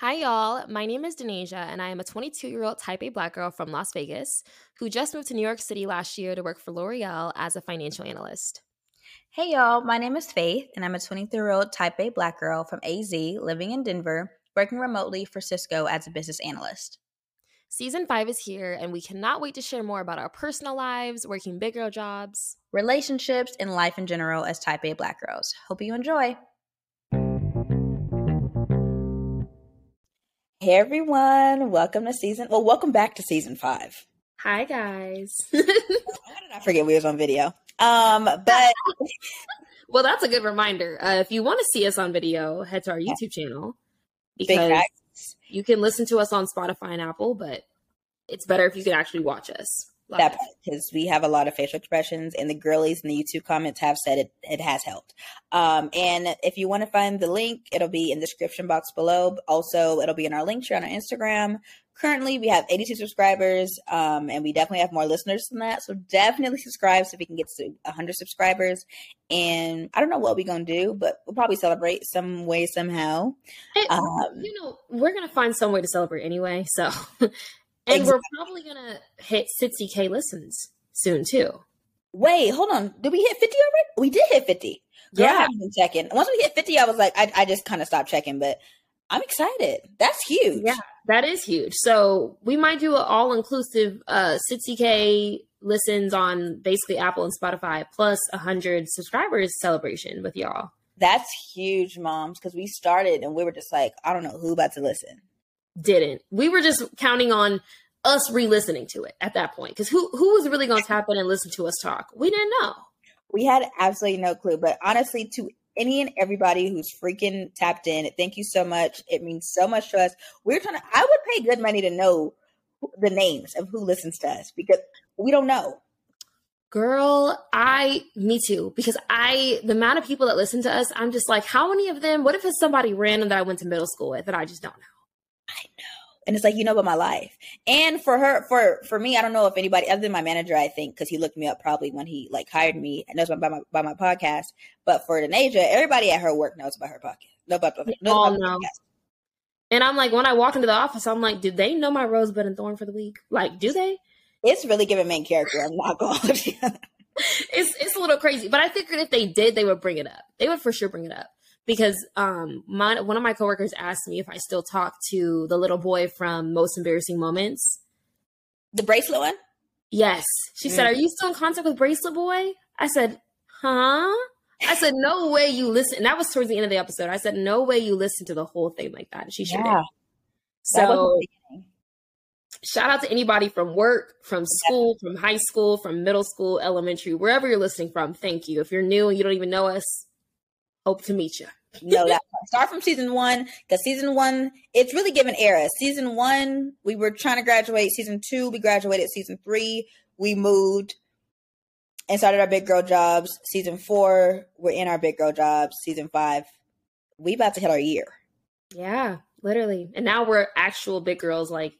Hi, y'all. My name is Denasia, and I am a 22 year old type A black girl from Las Vegas who just moved to New York City last year to work for L'Oreal as a financial analyst. Hey, y'all. My name is Faith, and I'm a 23 year old type A black girl from AZ living in Denver, working remotely for Cisco as a business analyst. Season five is here, and we cannot wait to share more about our personal lives, working big girl jobs, relationships, and life in general as type A black girls. Hope you enjoy. Hey everyone, welcome to season. Well, welcome back to season five. Hi guys. How did I forget we was on video? Um, but well, that's a good reminder. Uh, if you want to see us on video, head to our YouTube channel because you can listen to us on Spotify and Apple, but it's better if you can actually watch us. Live. That because we have a lot of facial expressions, and the girlies in the YouTube comments have said it it has helped. Um, and if you want to find the link, it'll be in the description box below. Also, it'll be in our link share on our Instagram. Currently, we have 82 subscribers, um, and we definitely have more listeners than that. So definitely subscribe so we can get to 100 subscribers. And I don't know what we're gonna do, but we'll probably celebrate some way somehow. um, you know, we're gonna find some way to celebrate anyway. So And exactly. we're probably gonna hit 60k listens soon too. Wait, hold on. Did we hit 50 already? We did hit 50. Girl, yeah, I haven't been checking. Once we hit 50, I was like, I, I just kind of stopped checking, but I'm excited. That's huge. Yeah, that is huge. So we might do an all inclusive uh 60k listens on basically Apple and Spotify plus 100 subscribers celebration with y'all. That's huge, moms, because we started and we were just like, I don't know who about to listen didn't. We were just counting on us re-listening to it at that point because who who was really going to tap in and listen to us talk? We didn't know. We had absolutely no clue. But honestly, to any and everybody who's freaking tapped in, thank you so much. It means so much to us. We're trying to. I would pay good money to know the names of who listens to us because we don't know. Girl, I, me too, because I, the amount of people that listen to us, I'm just like, how many of them, what if it's somebody random that I went to middle school with that I just don't know? I know. And it's like, you know about my life. And for her, for for me, I don't know if anybody other than my manager, I think, because he looked me up probably when he like hired me and knows about my by my podcast. But for Denasia, everybody at her work knows about her podcast. No, about, no, know. And I'm like, when I walk into the office, I'm like, do they know my rosebud and thorn for the week? Like, do they? It's really giving main character. I'm not going. it's it's a little crazy, but I figured if they did, they would bring it up. They would for sure bring it up because um my one of my coworkers asked me if I still talk to the little boy from Most Embarrassing Moments. The bracelet one? Yes. She mm-hmm. said, Are you still in contact with Bracelet Boy? I said, Huh? I said, No way you listen. And that was towards the end of the episode. I said, No way you listen to the whole thing like that. And she sure yeah. So shout out to anybody from work, from school, from high school, from middle school, elementary, wherever you're listening from. Thank you. If you're new and you don't even know us, Hope to meet you. no, that start from season one because season one it's really given era. Season one we were trying to graduate. Season two we graduated. Season three we moved and started our big girl jobs. Season four we're in our big girl jobs. Season five we about to hit our year. Yeah, literally. And now we're actual big girls. Like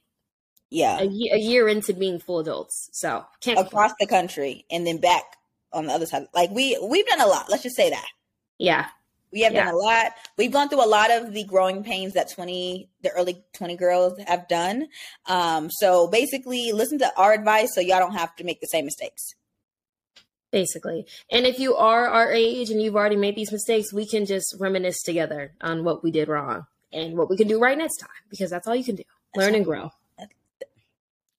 yeah, a, a year into being full adults. So can't across complain. the country and then back on the other side. Like we we've done a lot. Let's just say that. Yeah. We have yeah. done a lot. We've gone through a lot of the growing pains that 20, the early 20 girls have done. Um, so basically, listen to our advice so y'all don't have to make the same mistakes. Basically. And if you are our age and you've already made these mistakes, we can just reminisce together on what we did wrong and what we can do right next time because that's all you can do. Learn and grow.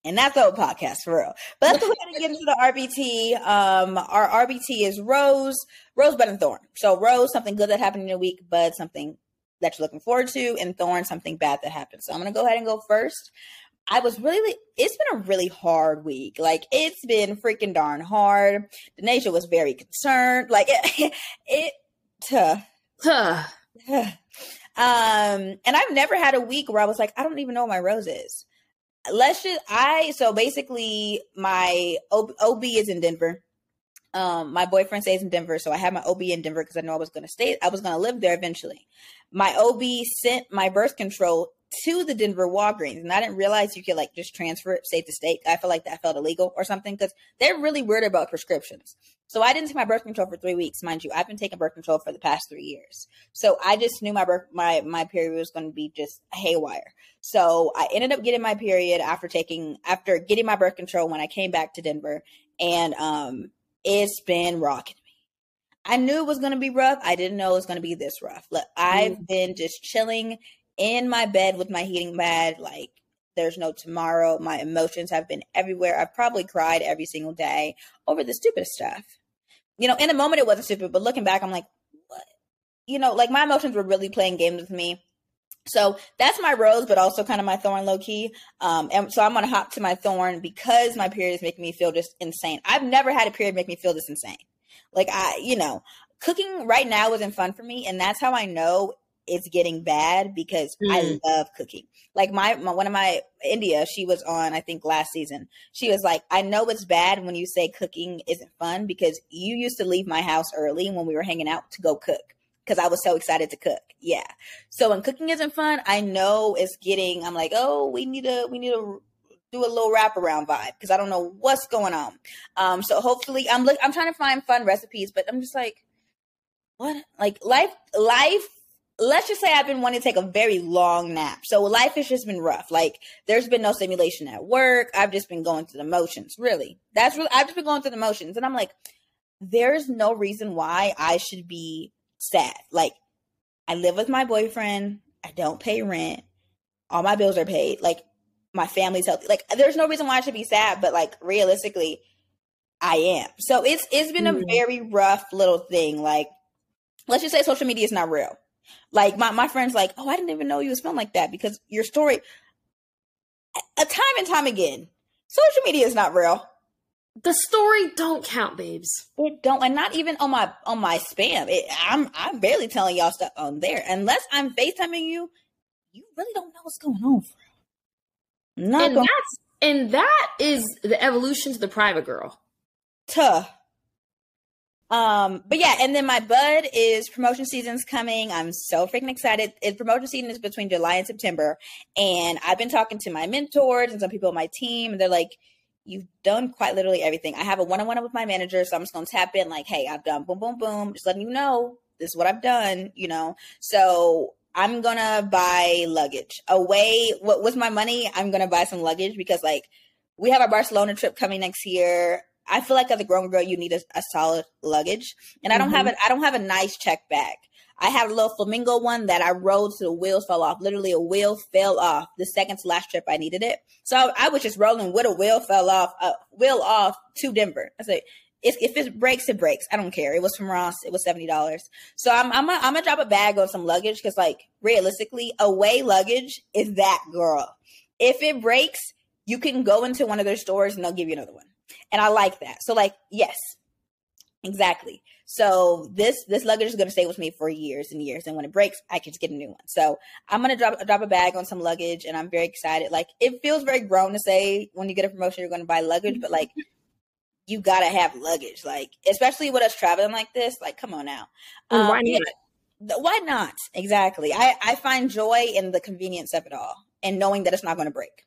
And that's the whole podcast for real. But let's go ahead and get into the RBT. Um, our RBT is Rose, Rose, Bud, and Thorn. So Rose, something good that happened in your week. Bud, something that you're looking forward to. And Thorn, something bad that happened. So I'm going to go ahead and go first. I was really, it's been a really hard week. Like, it's been freaking darn hard. Denasia was very concerned. Like, it, it, uh, huh. um, and I've never had a week where I was like, I don't even know what my rose is let's just I so basically my OB, is in Denver. Um, my boyfriend stays in Denver, so I had my OB in Denver because I know I was to stay. I was to live there eventually. My OB sent my birth control to the Denver Walgreens, and I didn't realize you could like just transfer it state to state. I feel like that felt illegal or something because they're really weird about prescriptions. So I didn't take my birth control for three weeks, mind you. I've been taking birth control for the past three years. So I just knew my birth my my period was going to be just haywire. So I ended up getting my period after taking after getting my birth control when I came back to Denver, and um, it's been rocking me. I knew it was going to be rough. I didn't know it was going to be this rough. Look, I've mm. been just chilling in my bed with my heating pad, like there's no tomorrow. My emotions have been everywhere. I've probably cried every single day over the stupidest stuff. You know, in the moment it wasn't stupid, but looking back, I'm like, what? You know, like my emotions were really playing games with me. So that's my rose, but also kind of my thorn low key. Um, and so I'm gonna hop to my thorn because my period is making me feel just insane. I've never had a period make me feel this insane. Like I, you know, cooking right now isn't fun for me, and that's how I know it's getting bad because mm. I love cooking. Like my, my, one of my India, she was on I think last season. She was like, "I know it's bad when you say cooking isn't fun because you used to leave my house early when we were hanging out to go cook because I was so excited to cook." Yeah. So when cooking isn't fun, I know it's getting I'm like, "Oh, we need to we need to do a little wraparound vibe because I don't know what's going on. Um, so hopefully I'm look I'm trying to find fun recipes, but I'm just like, what? Like life life let's just say I've been wanting to take a very long nap. So life has just been rough. Like there's been no stimulation at work. I've just been going through the motions. Really. That's really I've just been going through the motions. And I'm like, there's no reason why I should be sad. Like I live with my boyfriend. I don't pay rent. All my bills are paid. Like my family's healthy. Like there's no reason why I should be sad, but like realistically, I am. So it's it's been mm-hmm. a very rough little thing. Like let's just say social media is not real like my, my friends like, oh, I didn't even know you was feeling like that because your story a time and time again, social media is not real. The story don't count, babes. It don't, and not even on my on my spam. It, I'm I'm barely telling y'all stuff on there unless I'm FaceTiming you. You really don't know what's going on. Not and going- that's and that is the evolution to the private girl. Tuh. Um, but yeah, and then my bud is promotion season's coming. I'm so freaking excited. It, promotion season is between July and September. And I've been talking to my mentors and some people on my team, and they're like, You've done quite literally everything. I have a one on one with my manager, so I'm just gonna tap in, like, hey, I've done boom, boom, boom, just letting you know this is what I've done, you know. So I'm gonna buy luggage. Away what with my money, I'm gonna buy some luggage because like we have our Barcelona trip coming next year. I feel like as a grown girl, you need a, a solid luggage, and I don't mm-hmm. have it. I don't have a nice check bag. I have a little flamingo one that I rode to the wheels fell off. Literally, a wheel fell off the second to last trip I needed it. So I, I was just rolling with a wheel fell off, a wheel off to Denver. I said, if, if it breaks, it breaks. I don't care. It was from Ross. It was seventy dollars. So I'm I'm gonna, I'm gonna drop a bag on some luggage because like realistically, away luggage is that girl. If it breaks, you can go into one of their stores and they'll give you another one. And I like that. So like, yes, exactly. So this this luggage is going to stay with me for years and years, and when it breaks, I can just get a new one. So I'm going to drop drop a bag on some luggage, and I'm very excited. Like it feels very grown to say when you get a promotion you're going to buy luggage, but like you got to have luggage, like especially with us traveling like this. Like, come on now, um, why not? Yeah, why not? Exactly. I I find joy in the convenience of it all, and knowing that it's not going to break.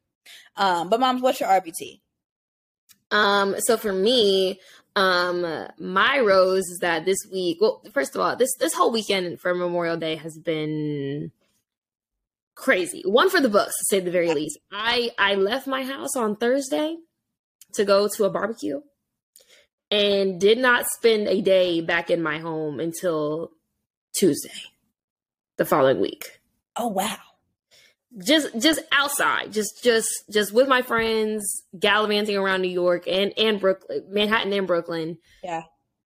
Um, but moms, what's your RBT? Um, so for me, um, my rose is that this week, well, first of all, this this whole weekend for Memorial Day has been crazy. One for the books, to say the very least. I I left my house on Thursday to go to a barbecue and did not spend a day back in my home until Tuesday the following week. Oh wow just just outside just just just with my friends gallivanting around new york and and brooklyn manhattan and brooklyn. Yeah.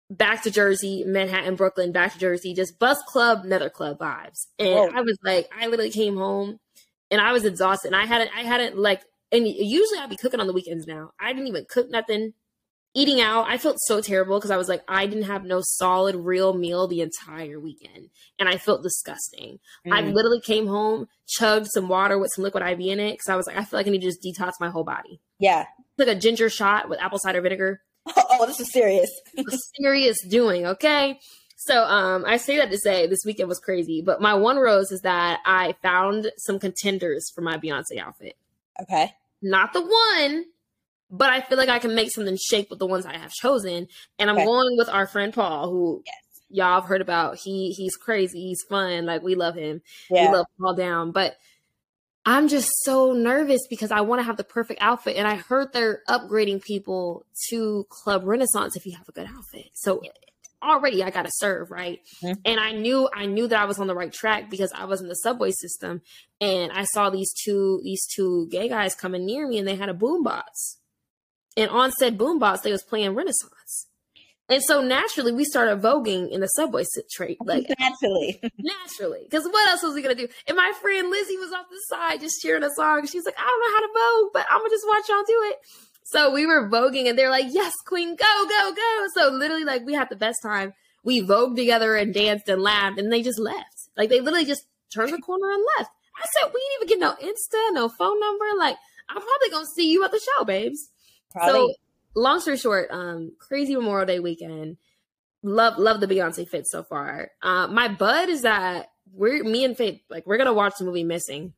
Back to jersey manhattan brooklyn back to jersey just bus club nether club vibes. And Whoa. i was like i literally came home and i was exhausted. And i hadn't i hadn't like and usually i'd be cooking on the weekends now. I didn't even cook nothing eating out, I felt so terrible because I was like, I didn't have no solid, real meal the entire weekend. And I felt disgusting. Mm. I literally came home, chugged some water with some liquid IV in it because I was like, I feel like I need to just detox my whole body. Yeah. Like a ginger shot with apple cider vinegar. Oh, this is serious. serious doing, okay? So um, I say that to say this weekend was crazy, but my one rose is that I found some contenders for my Beyonce outfit. Okay. Not the one, but I feel like I can make something shake with the ones I have chosen. And I'm okay. going with our friend Paul, who yes. y'all have heard about. He he's crazy, he's fun, like we love him. Yeah. We love Paul down. But I'm just so nervous because I want to have the perfect outfit. And I heard they're upgrading people to Club Renaissance if you have a good outfit. So already I got to serve, right? Mm-hmm. And I knew I knew that I was on the right track because I was in the subway system and I saw these two these two gay guys coming near me and they had a boombox. And on said boombox they was playing Renaissance. And so naturally we started voguing in the subway trade. Like naturally. naturally. Because what else was we gonna do? And my friend Lizzie was off the side just cheering a song. She's like, I don't know how to vogue, but I'm gonna just watch y'all do it. So we were voguing and they're like, yes, queen, go, go, go. So literally like we had the best time. We vogued together and danced and laughed and they just left. Like they literally just turned the corner and left. I said, we didn't even get no Insta, no phone number. Like I'm probably to see you at the show, babes. Probably. So long story short, um, crazy Memorial Day weekend. Love, love the Beyonce fit so far. Uh, my bud is that we're, me and Faith, like we're going to watch the movie Missing.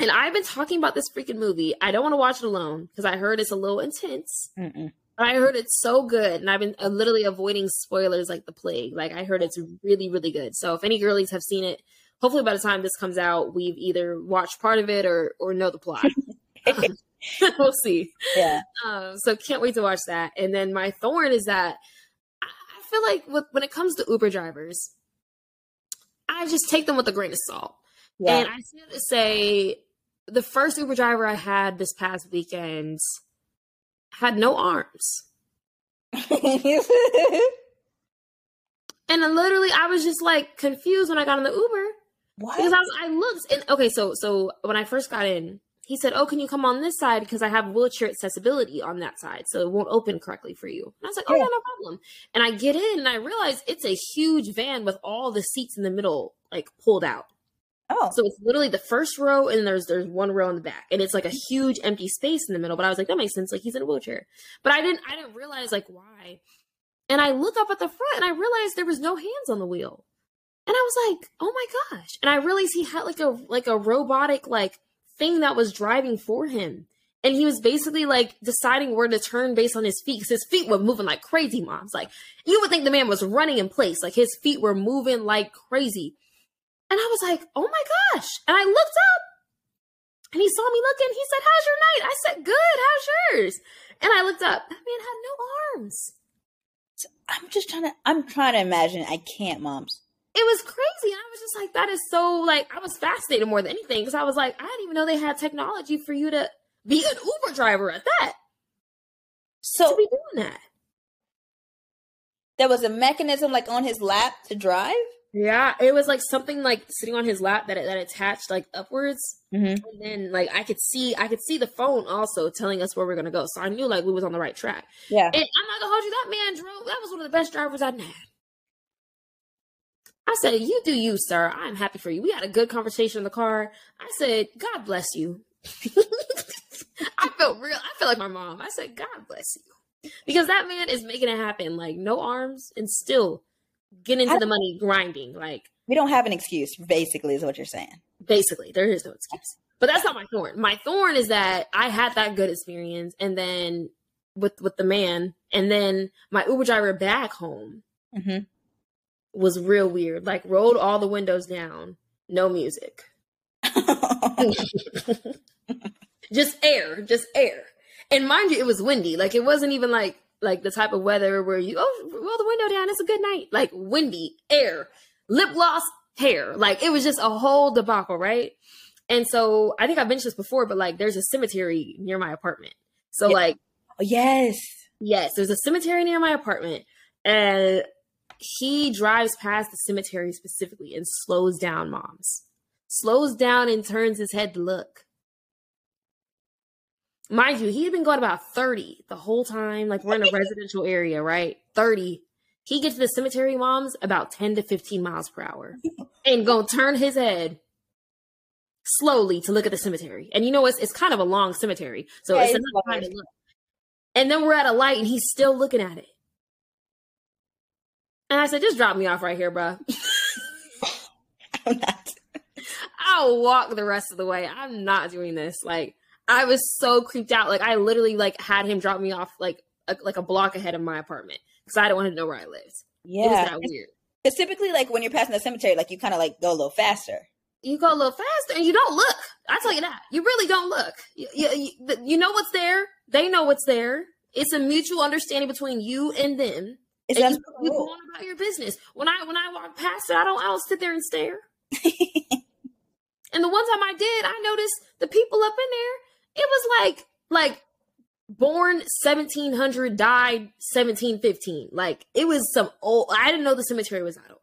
And I've been talking about this freaking movie. I don't want to watch it alone because I heard it's a little intense. Mm-mm. I heard it's so good, and I've been uh, literally avoiding spoilers like the plague. Like I heard it's really, really good. So if any girlies have seen it, hopefully by the time this comes out, we've either watched part of it or or know the plot. we'll see. Yeah. Um, so can't wait to watch that. And then my thorn is that I feel like with, when it comes to Uber drivers, I just take them with a grain of salt. Yeah. And I say to say the first Uber driver I had this past weekend had no arms. and literally I was just like confused when I got in the Uber. What? Because I was I looked and okay, so so when I first got in, he said, "Oh, can you come on this side because I have wheelchair accessibility on that side, so it won't open correctly for you." And I was like, "Oh yeah, no problem." And I get in and I realize it's a huge van with all the seats in the middle like pulled out. Oh. So it's literally the first row and there's there's one row in the back. And it's like a huge empty space in the middle. But I was like, that makes sense. Like he's in a wheelchair. But I didn't I didn't realize like why. And I look up at the front and I realized there was no hands on the wheel. And I was like, oh my gosh. And I realized he had like a like a robotic like thing that was driving for him. And he was basically like deciding where to turn based on his feet because his feet were moving like crazy, moms. Like you would think the man was running in place. Like his feet were moving like crazy. And I was like, oh my gosh. And I looked up and he saw me looking. He said, How's your night? I said, Good. How's yours? And I looked up. That man had no arms. I'm just trying to I'm trying to imagine. I can't, moms. It was crazy. And I was just like, that is so like I was fascinated more than anything because I was like, I didn't even know they had technology for you to be an Uber driver at that. So to be doing that. There was a mechanism like on his lap to drive? Yeah, it was like something like sitting on his lap that it, that attached like upwards, mm-hmm. and then like I could see I could see the phone also telling us where we are gonna go. So I knew like we was on the right track. Yeah, and I'm not gonna hold you. That man drove. That was one of the best drivers I've had. I said, "You do you, sir. I'm happy for you. We had a good conversation in the car." I said, "God bless you." I felt real. I felt like my mom. I said, "God bless you," because that man is making it happen. Like no arms and still get into the money grinding. Like we don't have an excuse, basically, is what you're saying. Basically, there is no excuse. But that's not my thorn. My thorn is that I had that good experience and then with with the man, and then my Uber driver back home mm-hmm. Was real weird. Like rolled all the windows down, no music. just air, just air. And mind you, it was windy. Like it wasn't even like like the type of weather where you oh roll the window down, it's a good night. Like windy, air, lip gloss, hair. Like it was just a whole debacle, right? And so I think I've mentioned this before, but like there's a cemetery near my apartment. So yeah. like oh, yes. Yes, there's a cemetery near my apartment. And he drives past the cemetery specifically and slows down moms. Slows down and turns his head to look mind you, he had been going about 30 the whole time. Like we're in a residential area, right? 30. He gets to the cemetery moms about 10 to 15 miles per hour and gonna turn his head slowly to look at the cemetery. And you know, it's, it's kind of a long cemetery. So yeah, it's enough time to look. And then we're at a light and he's still looking at it. And I said, just drop me off right here, bro. I'm not. I'll walk the rest of the way. I'm not doing this. Like, I was so creeped out. Like, I literally like had him drop me off like a, like a block ahead of my apartment because I didn't want to know where I lived. Yeah, it was that weird. Because typically, like when you're passing the cemetery, like you kind of like go a little faster. You go a little faster, and you don't look. I tell you that you really don't look. You, you, you know what's there. They know what's there. It's a mutual understanding between you and them. It's and you, you go on about your business. When I when I walk past it, I don't I don't sit there and stare. and the one time I did, I noticed the people up in there. It was like like born 1700, died 1715. Like it was some old. I didn't know the cemetery was that old.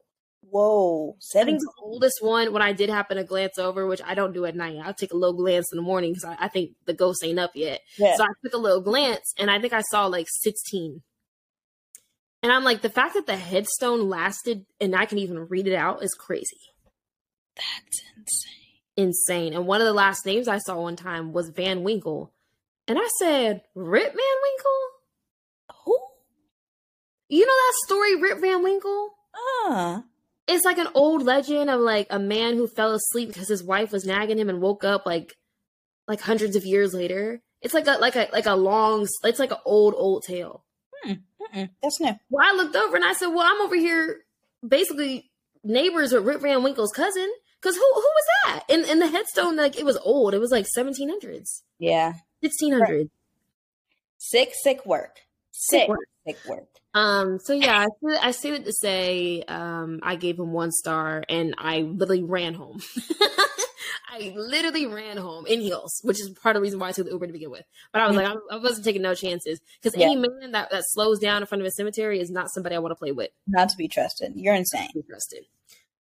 Whoa, I think the oldest one. When I did happen to glance over, which I don't do at night, I'll take a little glance in the morning because I, I, think the ghost ain't up yet. Yeah. So I took a little glance, and I think I saw like sixteen. And I'm like, the fact that the headstone lasted and I can even read it out is crazy. That's insane. Insane. And one of the last names I saw one time was Van Winkle. And I said, Rip Van Winkle? Who? You know that story, Rip Van Winkle? Uh. It's like an old legend of like a man who fell asleep because his wife was nagging him and woke up like like hundreds of years later. It's like a like a like a long it's like an old old tale. Hmm. That's new. Well, I looked over and I said, "Well, I'm over here basically neighbors with Rip Van Winkle's cousin." Because who who was that? And and the headstone like it was old. It was like 1700s. Yeah, 1600. Sick, sick work. Sick, sick work. Sick work. Um. So yeah, I say that to say, um, I gave him one star, and I literally ran home. I literally ran home in heels, which is part of the reason why I took the Uber to begin with. But I was like, I, I wasn't taking no chances because yeah. any man that, that slows down in front of a cemetery is not somebody I want to play with. Not to be trusted. You're insane. be trusted.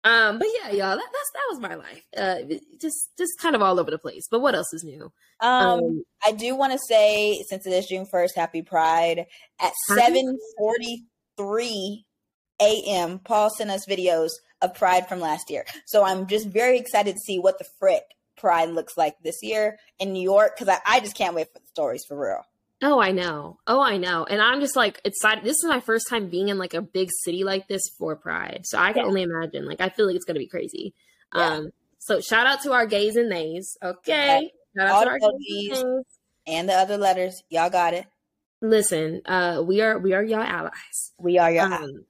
Um, but yeah, y'all, that, that's that was my life. Uh, just just kind of all over the place. But what else is new? Um, um I do want to say since it is June first, Happy Pride at seven forty three a.m. Paul sent us videos of Pride from last year. So I'm just very excited to see what the frick Pride looks like this year in New York because I, I just can't wait for the stories for real. Oh, I know. Oh, I know. And I'm just like excited. This is my first time being in like a big city like this for Pride. So I can yeah. only imagine. Like I feel like it's gonna be crazy. Yeah. Um so shout out to our gays and nays. Okay. Shout out to our gays and, and the other letters. Y'all got it. Listen, uh we are we are y'all allies. We are your um, allies.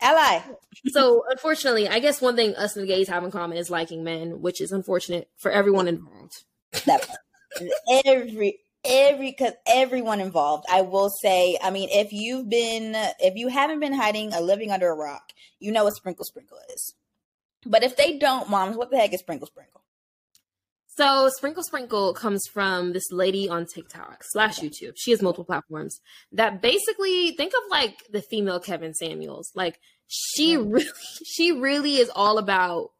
Ally. so unfortunately, I guess one thing us and the gays have in common is liking men, which is unfortunate for everyone involved. That every every because everyone involved. I will say, I mean, if you've been if you haven't been hiding or living under a rock, you know what sprinkle sprinkle is. But if they don't, moms, what the heck is sprinkle sprinkle? So Sprinkle Sprinkle comes from this lady on TikTok slash YouTube. She has multiple platforms that basically think of like the female Kevin Samuels. Like she mm-hmm. really, she really is all about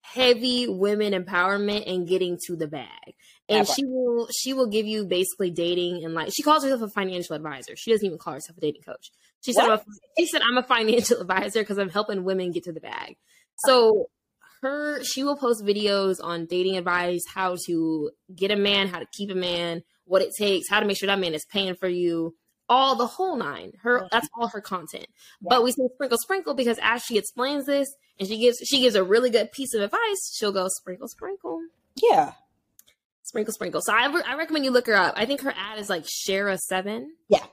heavy women empowerment and getting to the bag. And she will she will give you basically dating and like she calls herself a financial advisor. She doesn't even call herself a dating coach. She said a, she said I'm a financial advisor because I'm helping women get to the bag. So her she will post videos on dating advice, how to get a man, how to keep a man, what it takes, how to make sure that man is paying for you, all the whole nine. Her that's all her content. Yeah. But we say sprinkle sprinkle because as she explains this and she gives she gives a really good piece of advice, she'll go sprinkle sprinkle. Yeah. Sprinkle sprinkle. So I, re- I recommend you look her up. I think her ad is like Shera Seven. Yeah.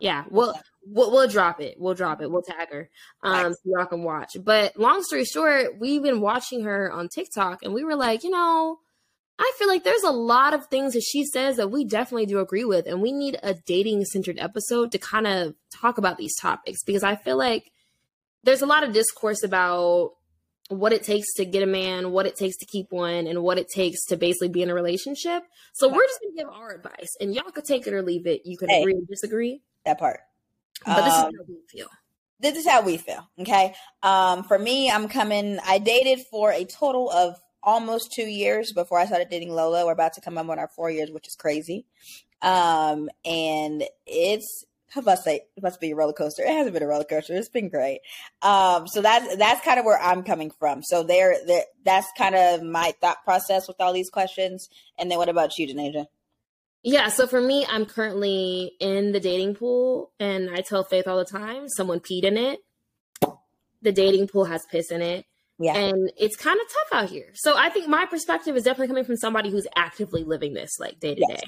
Yeah. Well, we'll, we'll drop it. We'll drop it. We'll tag her um, so y'all can watch. But long story short, we've been watching her on TikTok and we were like, you know, I feel like there's a lot of things that she says that we definitely do agree with. And we need a dating centered episode to kind of talk about these topics because I feel like there's a lot of discourse about what it takes to get a man, what it takes to keep one, and what it takes to basically be in a relationship. So we're just gonna give our advice, and y'all could take it or leave it. You can hey, agree or disagree. That part. But um, this is um, how we feel. This is how we feel. Okay. Um, for me, I'm coming. I dated for a total of almost two years before I started dating Lola. We're about to come up on our four years, which is crazy. Um, and it's how about say it must be a roller coaster. It hasn't been a roller coaster. It's been great. Um, so that's that's kind of where I'm coming from. So there, there that's kind of my thought process with all these questions. And then what about you, Denasia? Yeah, so for me, I'm currently in the dating pool, and I tell Faith all the time, someone peed in it. the dating pool has piss in it. Yeah. And it's kind of tough out here. So I think my perspective is definitely coming from somebody who's actively living this like day to day.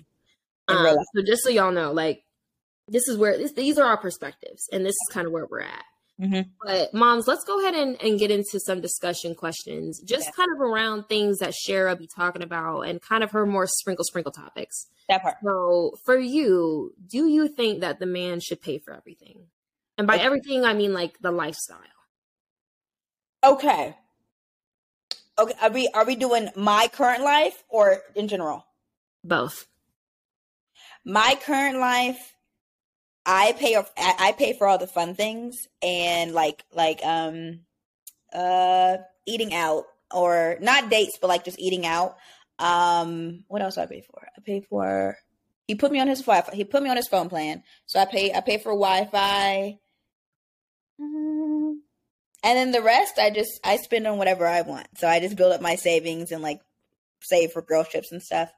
Um. So just so y'all know, like this is where this, these are our perspectives, and this is kind of where we're at. Mhm. But moms, let's go ahead and, and get into some discussion questions, just Yeah. kind of around things that Shera be talking about, and kind of her more sprinkle sprinkle topics. That part. So for you, do you think that the man should pay for everything? And by Okay. everything, I mean like the lifestyle. Okay. Okay. Are we are we doing my current life or in general? Both. My current life, I pay I pay for all the fun things and like like um uh eating out or not dates but like just eating out. Um what else do I pay for? I pay for he put me on his Wi-Fi. He put me on his phone plan. So I pay I pay for Wi-Fi. Mm. And then the rest I just I spend on whatever I want. So I just build up my savings and like save for girl trips and stuff.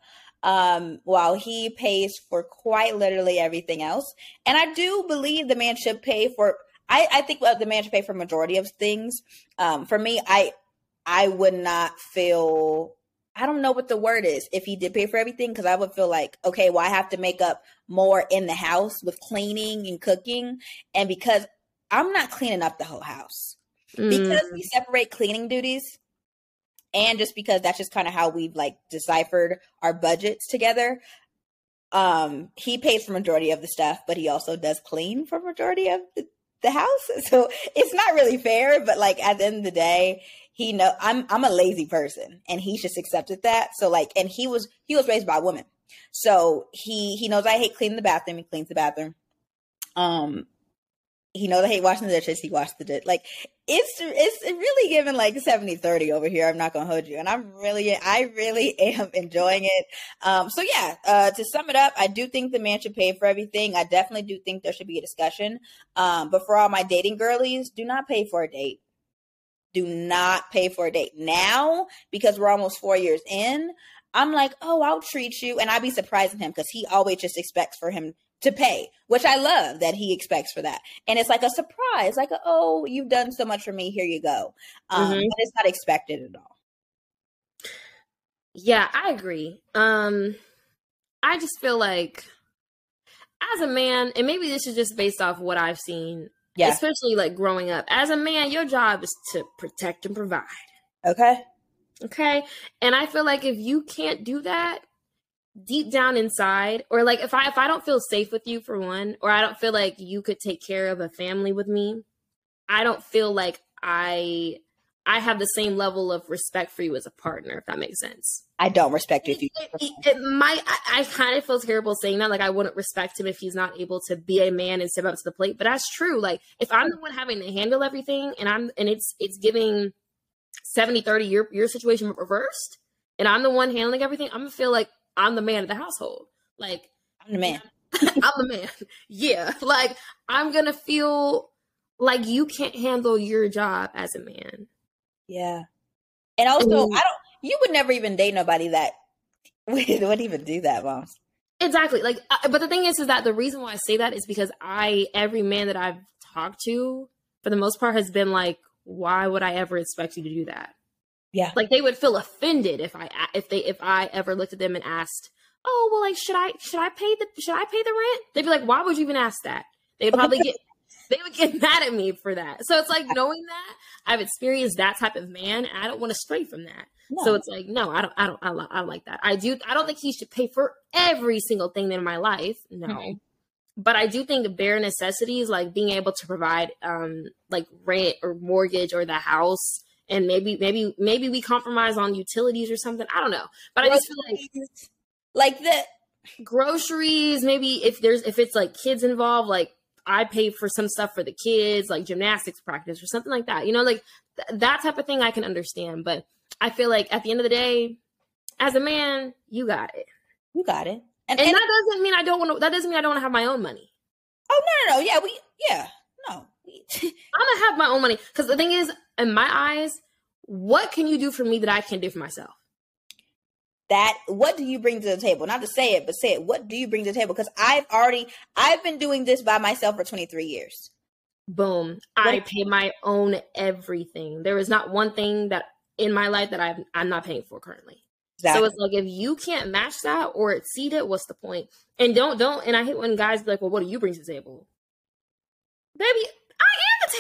Um, while he pays for quite literally everything else. And I do believe the man should pay for I, I think the man should pay for majority of things. Um, for me, I I would not feel I don't know what the word is if he did pay for everything because I would feel like okay, well I have to make up more in the house with cleaning and cooking, and because I'm not cleaning up the whole house because Mm, we separate cleaning duties and just because that's just kind of how we've like deciphered our budgets together um he pays for majority of the stuff but he also does clean for majority of the, the house so it's not really fair but like at the end of the day he know i'm i'm a lazy person and he's just accepted that so like and he was he was raised by a woman so he he knows i hate cleaning the bathroom he cleans the bathroom um he knows I hate washing the dishes. He washed the dish. Like it's it's really giving like 70 30 over here. I'm not gonna hold you. And I'm really I really am enjoying it. Um so yeah, uh to sum it up, I do think the man should pay for everything. I definitely do think there should be a discussion. Um, but for all my dating girlies, do not pay for a date. Do not pay for a date. Now, because we're almost four years in, I'm like, oh, I'll treat you. And I'd be surprising him because he always just expects for him to pay, which I love that he expects for that. And it's like a surprise, like, a, oh, you've done so much for me. Here you go. Um, Mhm. But it's not expected at all. Yeah, I agree. Um, I just feel like as a man, and maybe this is just based off what I've seen, Yeah. especially like growing up. As a man, your job is to protect and provide. Okay. Okay. And I feel like if you can't do that deep down inside, or like if I if I don't feel safe with you for one, or I don't feel like you could take care of a family with me, I don't feel like I I have the same level of respect for you as a partner, if that makes sense. I don't respect you if you. It, it, it might I, I kind of feel terrible saying that. Like I wouldn't respect him if he's not able to be a man and step up to the plate. But that's true. Like if I'm the one having to handle everything and I'm and it's it's giving 70 30 your your situation reversed and I'm the one handling everything, I'm gonna feel like I'm the man of the household. Like I'm the man. I'm the man. Yeah. Like I'm gonna feel like you can't handle your job as a man. Yeah. And also, Mm. I don't. You would never even date nobody that would, would even do that, moms. Exactly. Like, uh, but the thing is, is that the reason why I say that is because I, every man that I've talked to, for the most part, has been like, why would I ever expect you to do that? Yeah. Like they would feel offended if I, if they, if I ever looked at them and asked, oh, well, like, should I, should I pay the, should I pay the rent? They'd be like, why would you even ask that? They'd probably get, they would get mad at me for that. So it's like knowing that I've experienced that type of man, and I don't want to stray from that. No. So it's like, no, I don't, I don't, I, li- I like that. I do, I don't think he should pay for every single thing in my life. No, Mhm. but I do think the bare necessities, like being able to provide, um, like rent or mortgage or the house, and maybe, maybe, maybe we compromise on utilities or something. I don't know, but I just feel like like the groceries, maybe if there's, if it's like kids involved, like I pay for some stuff for the kids, like gymnastics practice or something like that. You know, like th- that type of thing I can understand, but I feel like at the end of the day, as a man, you got it. You got it. And, And and- that doesn't mean I don't want to. That doesn't mean I don't want to have my own money. oh no, no, no. Yeah, we. Yeah, no. I'm gonna have my own money because the thing is, in my eyes, what can you do for me that I can't do for myself? that what do you bring to the table not to say it but say it what do you bring to the table because i've already i've been doing this by myself for 23 years Boom. I pay my own everything. There is not one thing that in my life that I'm I'm not paying for currently. Exactly. So it's like if you can't match that or exceed it, what's the point? And don't don't and I hate when guys be like, Well, what do you bring to the table? Baby, I am the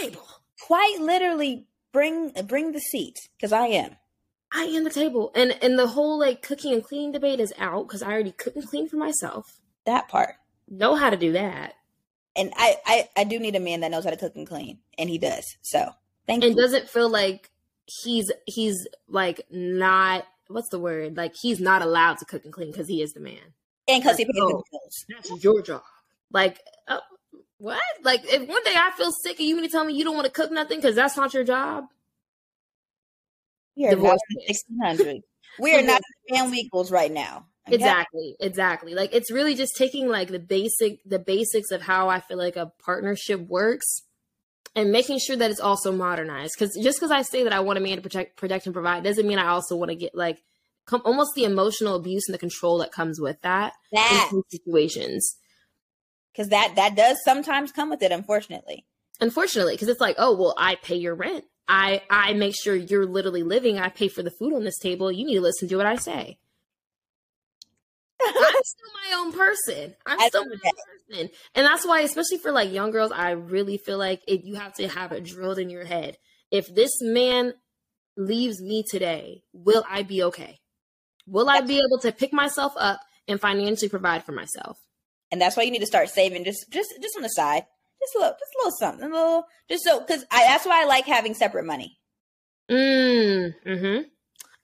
table. Quite literally bring bring the seat, because I am. I am the table. And and the whole like cooking and cleaning debate is out because I already cook and clean for myself. That part. Know how to do that and I, I I do need a man that knows how to cook and clean, and he does. So thank and you. doesn't feel like he's he's like not what's the word like he's not allowed to cook and clean because he is the man and because he pays oh, the bills. That's your job. Like oh, what? Like if one day I feel sick and you to tell me you don't want to cook nothing because that's not your job. We are not sixteen hundred. We are not family equals right now. Okay. Exactly, exactly. Like it's really just taking like the basic the basics of how I feel like a partnership works and making sure that it's also modernized cuz just cuz I say that I want a man to protect protect and provide doesn't mean I also want to get like com- almost the emotional abuse and the control that comes with that, that. in situations. Cuz that that does sometimes come with it unfortunately. Unfortunately, cuz it's like, "Oh, well, I pay your rent. I I make sure you're literally living. I pay for the food on this table. You need to listen to what I say." I'm still my own person. I'm still my own person. And that's why, especially for like young girls, I really feel like it, you have to have it drilled in your head. If this man leaves me today, will I be okay? Will I be able to pick myself up and financially provide for myself? And that's why you need to start saving just just just on the side. Just a little just a little something. A little just so cuz I that's why I like having separate money. Mm, mhm.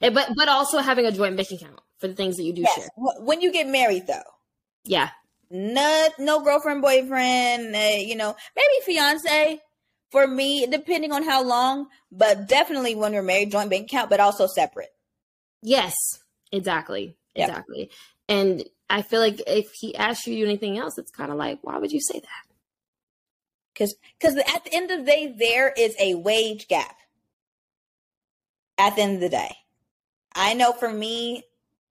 But but also having a joint bank account for the things that you do yes. share. When you get married, though. Yeah. No, no girlfriend, boyfriend, uh, you know, maybe fiance for me, depending on how long, but definitely when we're married, joint bank account, but also separate. Yes, exactly. Yep. Exactly. And I feel like if he asks you anything else, it's kind of like, why would you say that? Because because at the end of the day, there is a wage gap. At the end of the day, I know for me,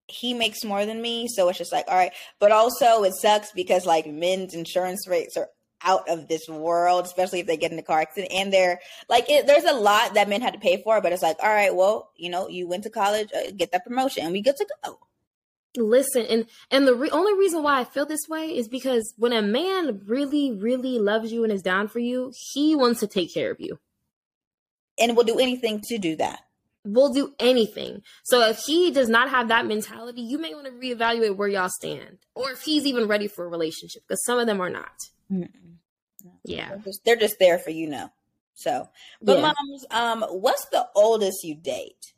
he makes more than me, so it's just like, all right. But also, it sucks because like men's insurance rates are out of this world, especially if they get in a car accident. And they're like, it, there's a lot that men had to pay for, but it's like, all right, well, you know, you went to college, uh, get that promotion, and we good to go. Listen, and and the re- only reason why I feel this way is because when a man really, really loves you and is down for you, he wants to take care of you, and will do anything to do that will do anything. So if he does not have that mentality, you may want to reevaluate where y'all stand, or if he's even ready for a relationship, because some of them are not. Mm-mm. Yeah, they're just, they're just, there for you know. So, but yeah. moms, um, what's the oldest you date?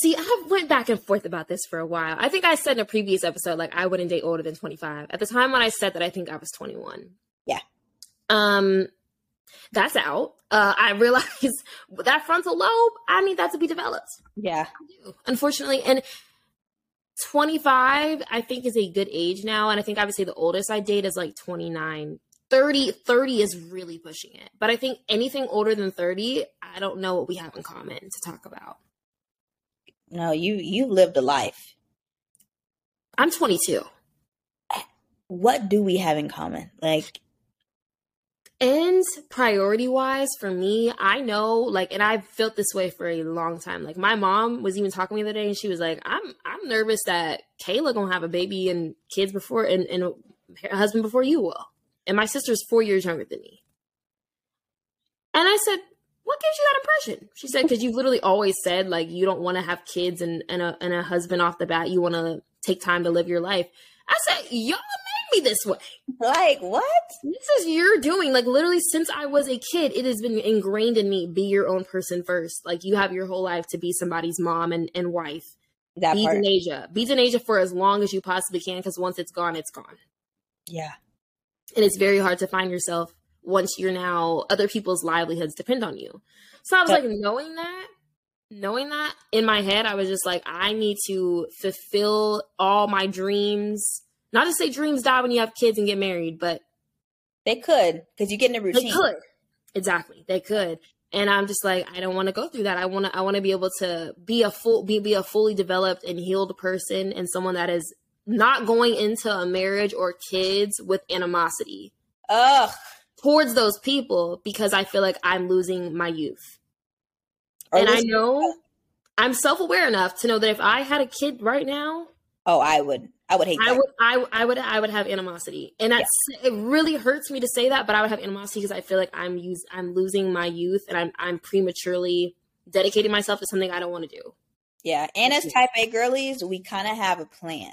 See, I went back and forth about this for a while. I think I said in a previous episode, like I wouldn't date older than 25. At the time when I said that, I think I was 21. Yeah. Um, that's out. Uh, I realize that frontal lobe, I need that to be developed. Yeah. Unfortunately. And 25, I think, is a good age now. And I think I would say the oldest I date is like 29. 30, 30 is really pushing it. But I think anything older than 30, I don't know what we have in common to talk about. No, you you've lived a life. I'm 22. What do we have in common? Like and priority wise, for me, I know, like, and I've felt this way for a long time. Like, my mom was even talking to me the other day, and she was like, "I'm, I'm nervous that Kayla gonna have a baby and kids before, and, and a husband before you will." And my sister's four years younger than me. And I said, "What gives you that impression?" She said, "Because you've literally always said like you don't want to have kids and and a and a husband off the bat. You want to take time to live your life." I said, "Y'all made me this way. Like, what? This is your doing. Like, literally, since I was a kid, it has been ingrained in me be your own person first. Like, you have your whole life to be somebody's mom and, and wife. That be Denasia. Be Denasia for as long as you possibly can because once it's gone, it's gone. Yeah. And it's very hard to find yourself once you're now, other people's livelihoods depend on you. So I was but- like, knowing that, knowing that in my head, I was just like, I need to fulfill all my dreams not to say dreams die when you have kids and get married, but they could because you get in a routine. They could exactly. They could, and I'm just like, I don't want to go through that. I want to. I want to be able to be a full, be be a fully developed and healed person, and someone that is not going into a marriage or kids with animosity. Ugh. Towards those people because I feel like I'm losing my youth. Or and I know I'm self aware enough to know that if I had a kid right now, oh, I would, I would hate. I that. would, I, I would, I would have animosity, and that's yeah. it. Really hurts me to say that, but I would have animosity because I feel like I'm use, I'm losing my youth, and I'm, I'm prematurely dedicating myself to something I don't want to do. Yeah, and as Type A girlies, we kind of have a plan.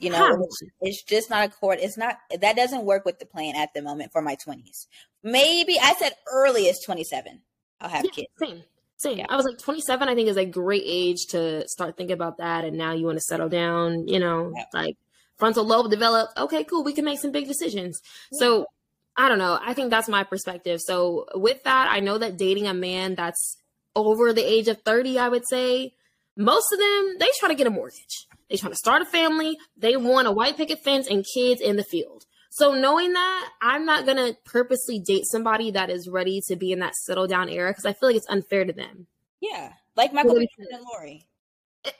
You know, it's just not a court. It's not that doesn't work with the plan at the moment for my twenties. Maybe I said earliest twenty seven. I'll have yeah, kids. Same. Same. Yeah. I was like 27, I think is a great age to start thinking about that. And now you want to settle down, you know, yeah. like frontal lobe developed. Okay, cool. We can make some big decisions. So I don't know. I think that's my perspective. So with that, I know that dating a man that's over the age of 30, I would say most of them, they try to get a mortgage. They try to start a family. They want a white picket fence and kids in the field. So knowing that, I'm not gonna purposely date somebody that is ready to be in that settle down era because I feel like it's unfair to them. Yeah, like Michael and Lori.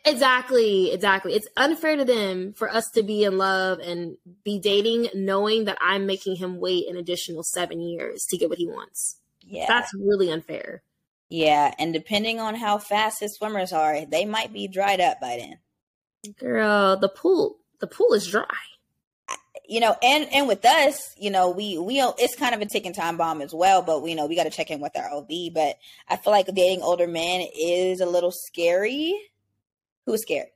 Exactly, exactly. It's unfair to them for us to be in love and be dating, knowing that I'm making him wait an additional seven years to get what he wants. Yeah, that's really unfair. Yeah, and depending on how fast his swimmers are, they might be dried up by then. Girl, the pool, the pool is dry you know, and and with us, you know, we we it's kind of a ticking time bomb as well. But we you know we got to check in with our OB. But I feel like dating older men is a little scary. Who's scared?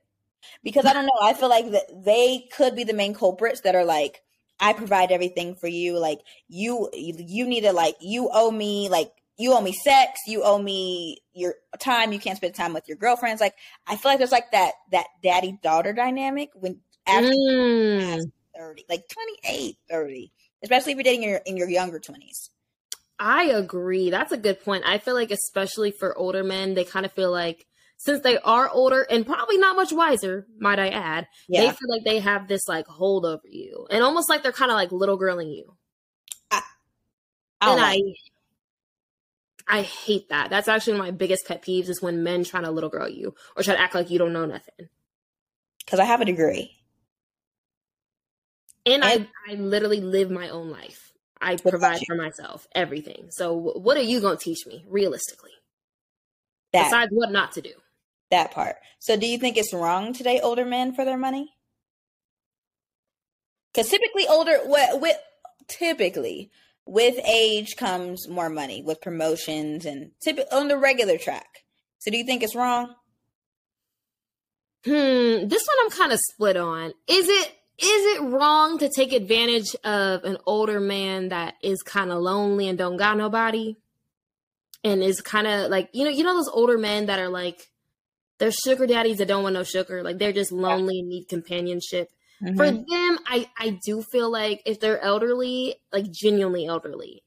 Because I don't know. I feel like that they could be the main culprits that are like, I provide everything for you. Like you, you need to like you owe me like you owe me sex. You owe me your time. You can't spend time with your girlfriends. Like I feel like there's like that that daddy daughter dynamic when after. Mm 30, like 28, 30, especially if you're dating in your, in your younger 20s. I agree. That's a good point. I feel like, especially for older men, they kind of feel like since they are older and probably not much wiser, might I add, yeah. they feel like they have this like hold over you and almost like they're kind of like little girling you. I, I and I, I hate that. That's actually one of my biggest pet peeves is when men try to little girl you or try to act like you don't know nothing. Because I have a degree. And, and I, I literally live my own life. I provide for myself everything. So what are you going to teach me realistically? That, Besides what not to do. That part. So do you think it's wrong to date older men for their money? Because typically older with, with typically with age comes more money with promotions and typically on the regular track. So do you think it's wrong? Hmm, this one I'm kind of split on. Is it is it wrong to take advantage of an older man that is kind of lonely and don't got nobody and is kind of like you know you know those older men that are like they're sugar daddies that don't want no sugar like they're just lonely and need companionship mm-hmm. for them i i do feel like if they're elderly like genuinely elderly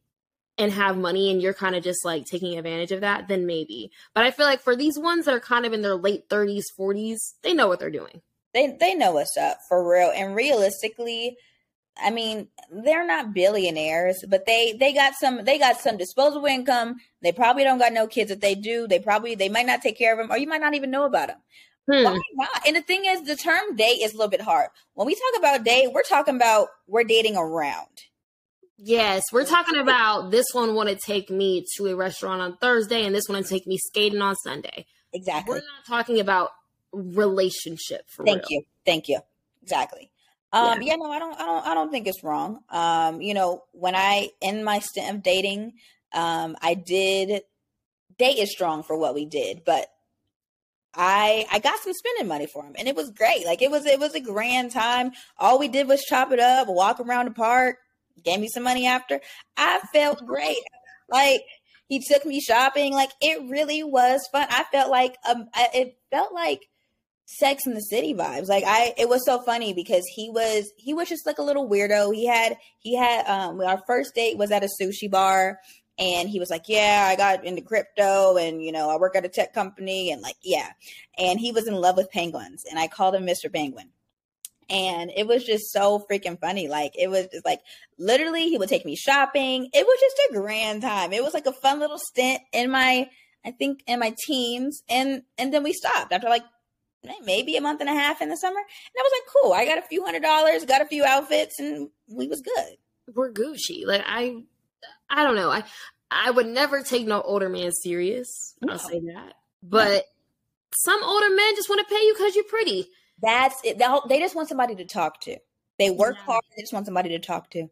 and have money and you're kind of just like taking advantage of that then maybe but i feel like for these ones that are kind of in their late 30s 40s they know what they're doing they they know what's up for real. And realistically, I mean, they're not billionaires, but they they got some they got some disposable income. They probably don't got no kids. If they do, they probably they might not take care of them, or you might not even know about them. Hmm. Why not? And the thing is, the term date is a little bit hard. When we talk about date, we're talking about we're dating around. Yes, we're talking about this one want to take me to a restaurant on Thursday, and this one to take me skating on Sunday. Exactly. We're not talking about relationship. Thank real. you. Thank you. Exactly. Um, yeah. yeah. no, I don't, I don't, I don't think it's wrong. Um, you know, when I, in my stint of dating, um, I did, date is strong for what we did, but I, I got some spending money for him and it was great. Like it was, it was a grand time. All we did was chop it up, walk around the park, gave me some money after. I felt great. Like he took me shopping. Like it really was fun. I felt like, um, I, it felt like, Sex in the City vibes. Like I, it was so funny because he was he was just like a little weirdo. He had he had um our first date was at a sushi bar, and he was like, "Yeah, I got into crypto, and you know I work at a tech company, and like yeah," and he was in love with penguins, and I called him Mister Penguin. And it was just so freaking funny. Like it was just like literally he would take me shopping. It was just a grand time. It was like a fun little stint in my I think in my teens and and then we stopped after like eh, maybe a month and a half in the summer. And I was like, cool. I got a few hundred dollars, got a few outfits, and we was good. We're Gucci. Like I, I don't know. I I would never take no older man serious. No. I'll say that. But no. some older men just want to pay you because you're pretty. That's it. They just want somebody to talk to. They work yeah. hard. They just want somebody to talk to.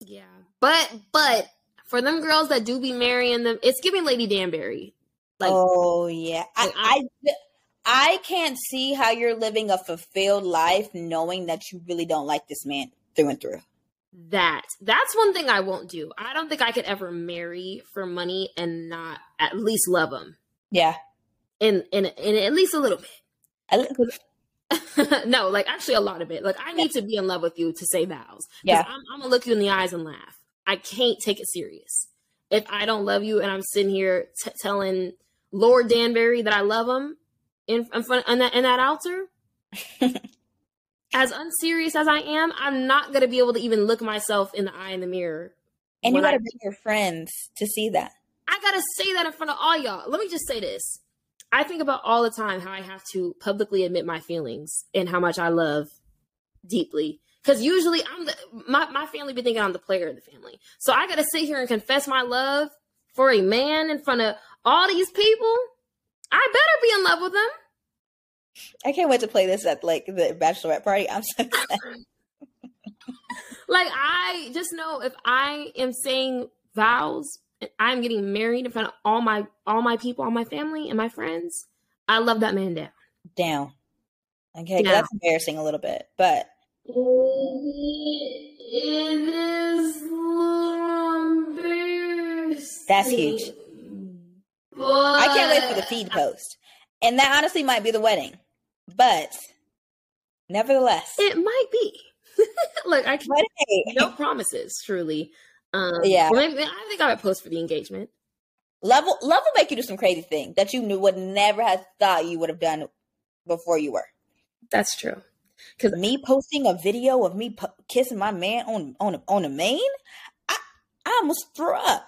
Yeah, but but for them girls that do be marrying them, it's giving Lady Danbury. Like, oh yeah, I, I I can't see how you're living a fulfilled life knowing that you really don't like this man through and through. That that's one thing I won't do. I don't think I could ever marry for money and not at least love him. Yeah, in in in at least a little bit. no, like actually a lot of it. Like I need to be in love with you to say vows. Yeah, I'm, I'm, gonna look you in the eyes and laugh. I can't take it serious if I don't love you and I'm sitting here t- telling Lord Danbury that I love him in, in front in that in that altar. as unserious as I am, I'm not gonna be able to even look myself in the eye in the mirror. And you gotta I, bring your friends to see that. I gotta say that in front of all y'all. Let me just say this. I think about all the time how I have to publicly admit my feelings and how much I love deeply. Because usually I'm the my, my family be thinking I'm the player of the family. So I gotta sit here and confess my love for a man in front of all these people. I better be in love with them. I can't wait to play this at like the bachelorette party. I'm so excited. like I just know if I am saying vows I'm getting married in front of all my all my people, all my family and my friends. I love that man down. Down. Okay, down. that's embarrassing a little bit, but it is embarrassing. That's huge. But... I can't wait for the feed post. And that honestly might be the wedding. But nevertheless. It might be. Look, I can't hey. no promises, truly. Um, yeah, maybe, I think I would post for the engagement. Love will, love will make you do some crazy thing that you knew would never have thought you would have done before you were. That's true. Because me posting a video of me po- kissing my man on on on a main, I I almost threw up.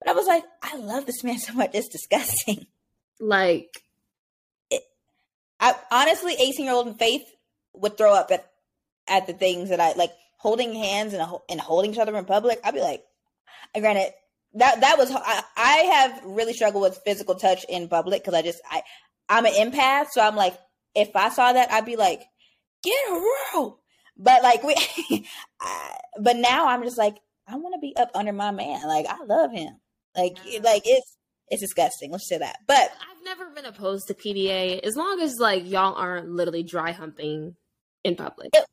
But I was like, I love this man so much. It's disgusting. Like, I honestly, eighteen year old in faith would throw up at at the things that I like holding hands and, and holding each other in public, I'd be like, I granted that that was I, I have really struggled with physical touch in public because I just I I'm an empath, so I'm like if I saw that, I'd be like, get a room. But like we, I, but now I'm just like I want to be up under my man. Like I love him. Like mm-hmm. like it's it's disgusting. Let's say that. But I've never been opposed to PDA as long as like y'all aren't literally dry humping in public. It,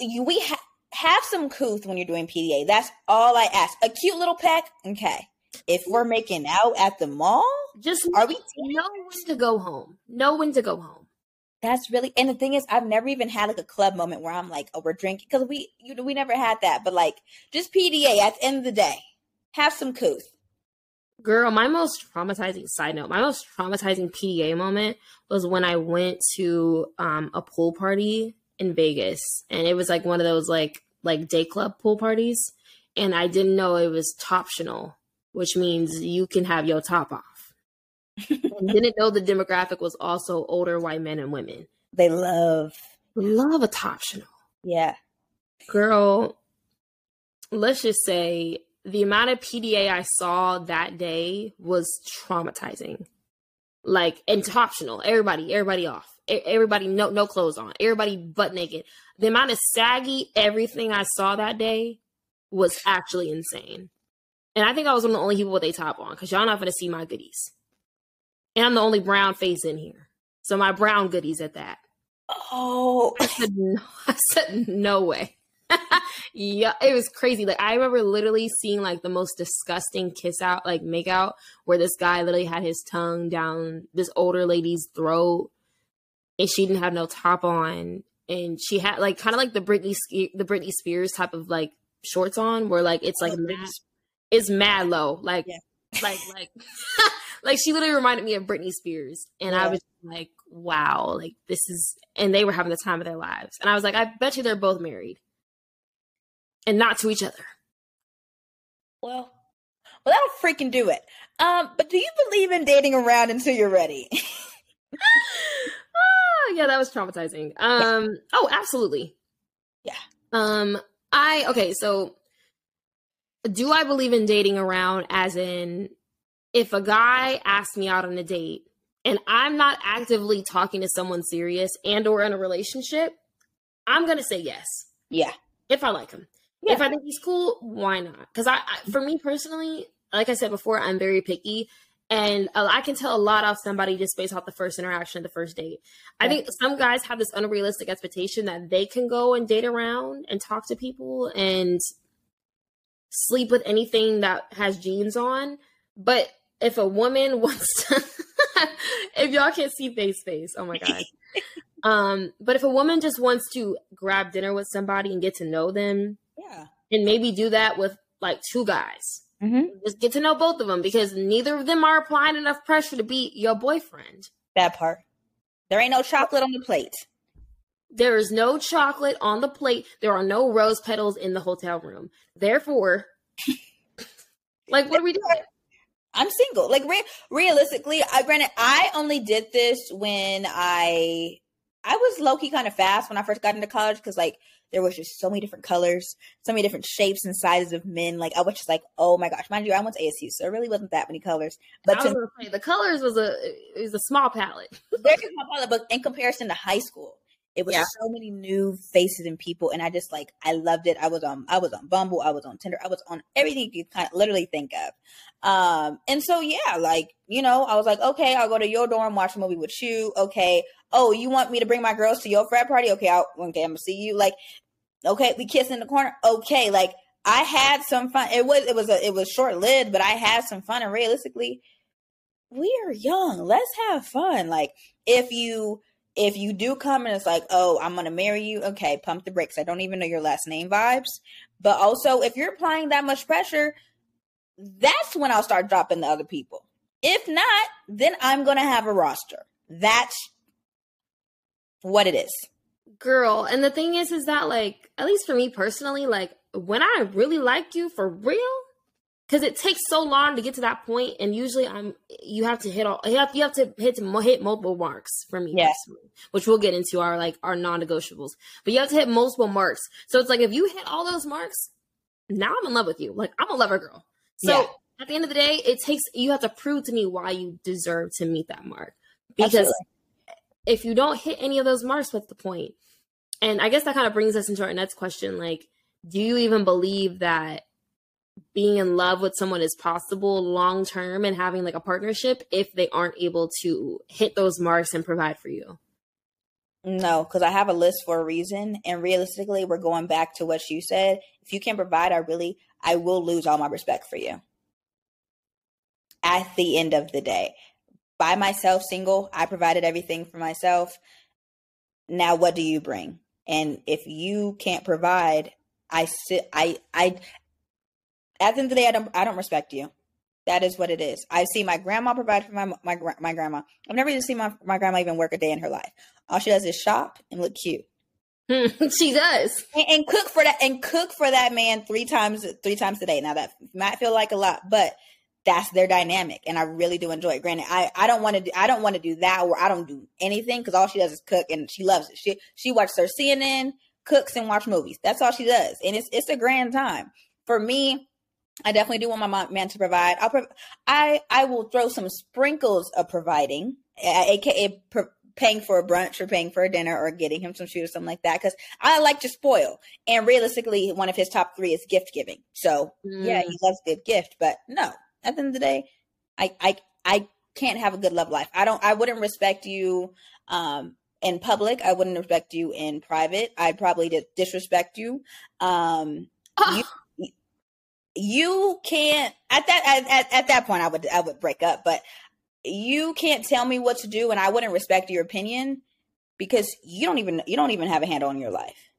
you, we have have some couth when you're doing PDA. That's all I ask. A cute little peck, okay. If we're making out at the mall, just are we know when to go home? Know when to go home. That's really and the thing is, I've never even had like a club moment where I'm like, oh, we're drinking because we you know we never had that. But like just PDA at the end of the day, have some couth. Girl, my most traumatizing side note, my most traumatizing PDA moment was when I went to um, a pool party in Vegas, and it was like one of those like like day club pool parties, and I didn't know it was optional, which means you can have your top off. didn't know the demographic was also older white men and women. They love love a optional. Yeah, girl. Let's just say the amount of PDA I saw that day was traumatizing. Like and optional, everybody, everybody off everybody no no clothes on, everybody butt naked. The amount of saggy everything I saw that day was actually insane. And I think I was one of the only people with a top on because y'all not gonna see my goodies. And I'm the only brown face in here. So my brown goodies at that. Oh, I said no, I said no way. yeah, it was crazy. Like I remember literally seeing like the most disgusting kiss out, like make out, where this guy literally had his tongue down this older lady's throat and she didn't have no top on and she had like kind of like the Britney the Britney Spears type of like shorts on where like it's like oh, mad, it's mad low like yeah. like like like she literally reminded me of Britney Spears and yeah. I was like wow like this is and they were having the time of their lives and I was like I bet you they're both married and not to each other well well that'll freaking do it um but do you believe in dating around until you're ready yeah, that was traumatizing. Um, yeah. oh, absolutely. Yeah. Um, I okay, so do I believe in dating around as in if a guy asks me out on a date and I'm not actively talking to someone serious and or in a relationship, I'm going to say yes. Yeah. If I like him. Yeah. If I think he's cool, why not? Cuz I, I for me personally, like I said before, I'm very picky and I can tell a lot of somebody just based off the first interaction, the first date. Yeah. I think some guys have this unrealistic expectation that they can go and date around and talk to people and sleep with anything that has jeans on. But if a woman wants to, if y'all can't see face face, oh my god. um, but if a woman just wants to grab dinner with somebody and get to know them, and maybe do that with like two guys, mm-hmm. just get to know both of them because neither of them are applying enough pressure to be your boyfriend. That part. There ain't no chocolate on the plate. There is no chocolate on the plate. There are no rose petals in the hotel room. Therefore, like, what are we doing? I'm single. Like re- realistically, I granted I only did this when I I was low key kind of fast when I first got into college because like there was just so many different colors, so many different shapes and sizes of men. Like I was just like, oh my gosh, mind you, I went to ASU, so it really wasn't that many colors. But to, say, the colors was a it was a small palette. very small palette, but in comparison to high school, it was yeah. so many new faces and people, and I just like I loved it. I was on I was on Bumble, I was on Tinder, I was on everything you kind of literally think of. Um, and so yeah, like you know, I was like, okay, I'll go to your dorm, watch a movie with you. Okay, oh, you want me to bring my girls to your frat party? Okay, I'll, okay, I'm gonna see you. Like, okay, we kiss in the corner. Okay, like I had some fun. It was it was a it was short lived, but I had some fun. And realistically, we are young. Let's have fun. Like if you if you do come and it's like, oh, I'm gonna marry you, okay, pump the brakes. I don't even know your last name vibes. But also, if you're applying that much pressure, that's when I'll start dropping the other people. If not, then I'm gonna have a roster. That's what it is. Girl, and the thing is, is that like, at least for me personally, like when I really liked you for real, because it takes so long to get to that point, and usually I'm you have to hit all you have you have to hit to hit multiple marks for me, yes. which we'll get into our like our non-negotiables. But you have to hit multiple marks. So it's like if you hit all those marks, now I'm in love with you. Like I'm a lover girl. So yeah. at the end of the day, it takes you have to prove to me why you deserve to meet that mark. Because Absolutely. if you don't hit any of those marks, what's the point? And I guess that kind of brings us into our next question. Like, do you even believe that being in love with someone is possible long term and having like a partnership if they aren't able to hit those marks and provide for you? No, because I have a list for a reason. And realistically, we're going back to what you said. If you can't provide, I really, I will lose all my respect for you. At the end of the day, by myself, single, I provided everything for myself. Now, what do you bring? And if you can't provide, I sit, I, I, at the end of the day, I don't I don't respect you. That is what it is. I see my grandma provide for my my my grandma. I've never even seen my, my grandma even work a day in her life. All she does is shop and look cute. she does, and, and, cook for that and cook for that man three times three times a day. Now that might feel like a lot, but that's their dynamic, and I really do enjoy it. Granted, I I don't want to do I don't want to do that or I don't do anything because all she does is cook, and she loves it. She she watches her CNN, cooks, and watch movies. That's all she does, and it's it's a grand time for me I definitely do want my man to provide. I'll I I will throw some sprinkles of providing, aka pro- paying for a brunch or paying for a dinner or getting him some shoes or something like that because I like to spoil. And realistically, one of his top three is gift giving. So mm. yeah, he loves a good gift, but no, at the end of the day, I I I can't have a good love life. I don't. I wouldn't respect you. Um, in public, I wouldn't respect you in private. I'd probably disrespect you. Um, you you can't at that at, at that point I would I would break up, but you can't tell me what to do and I wouldn't respect your opinion because you don't even you don't even have a handle on your life.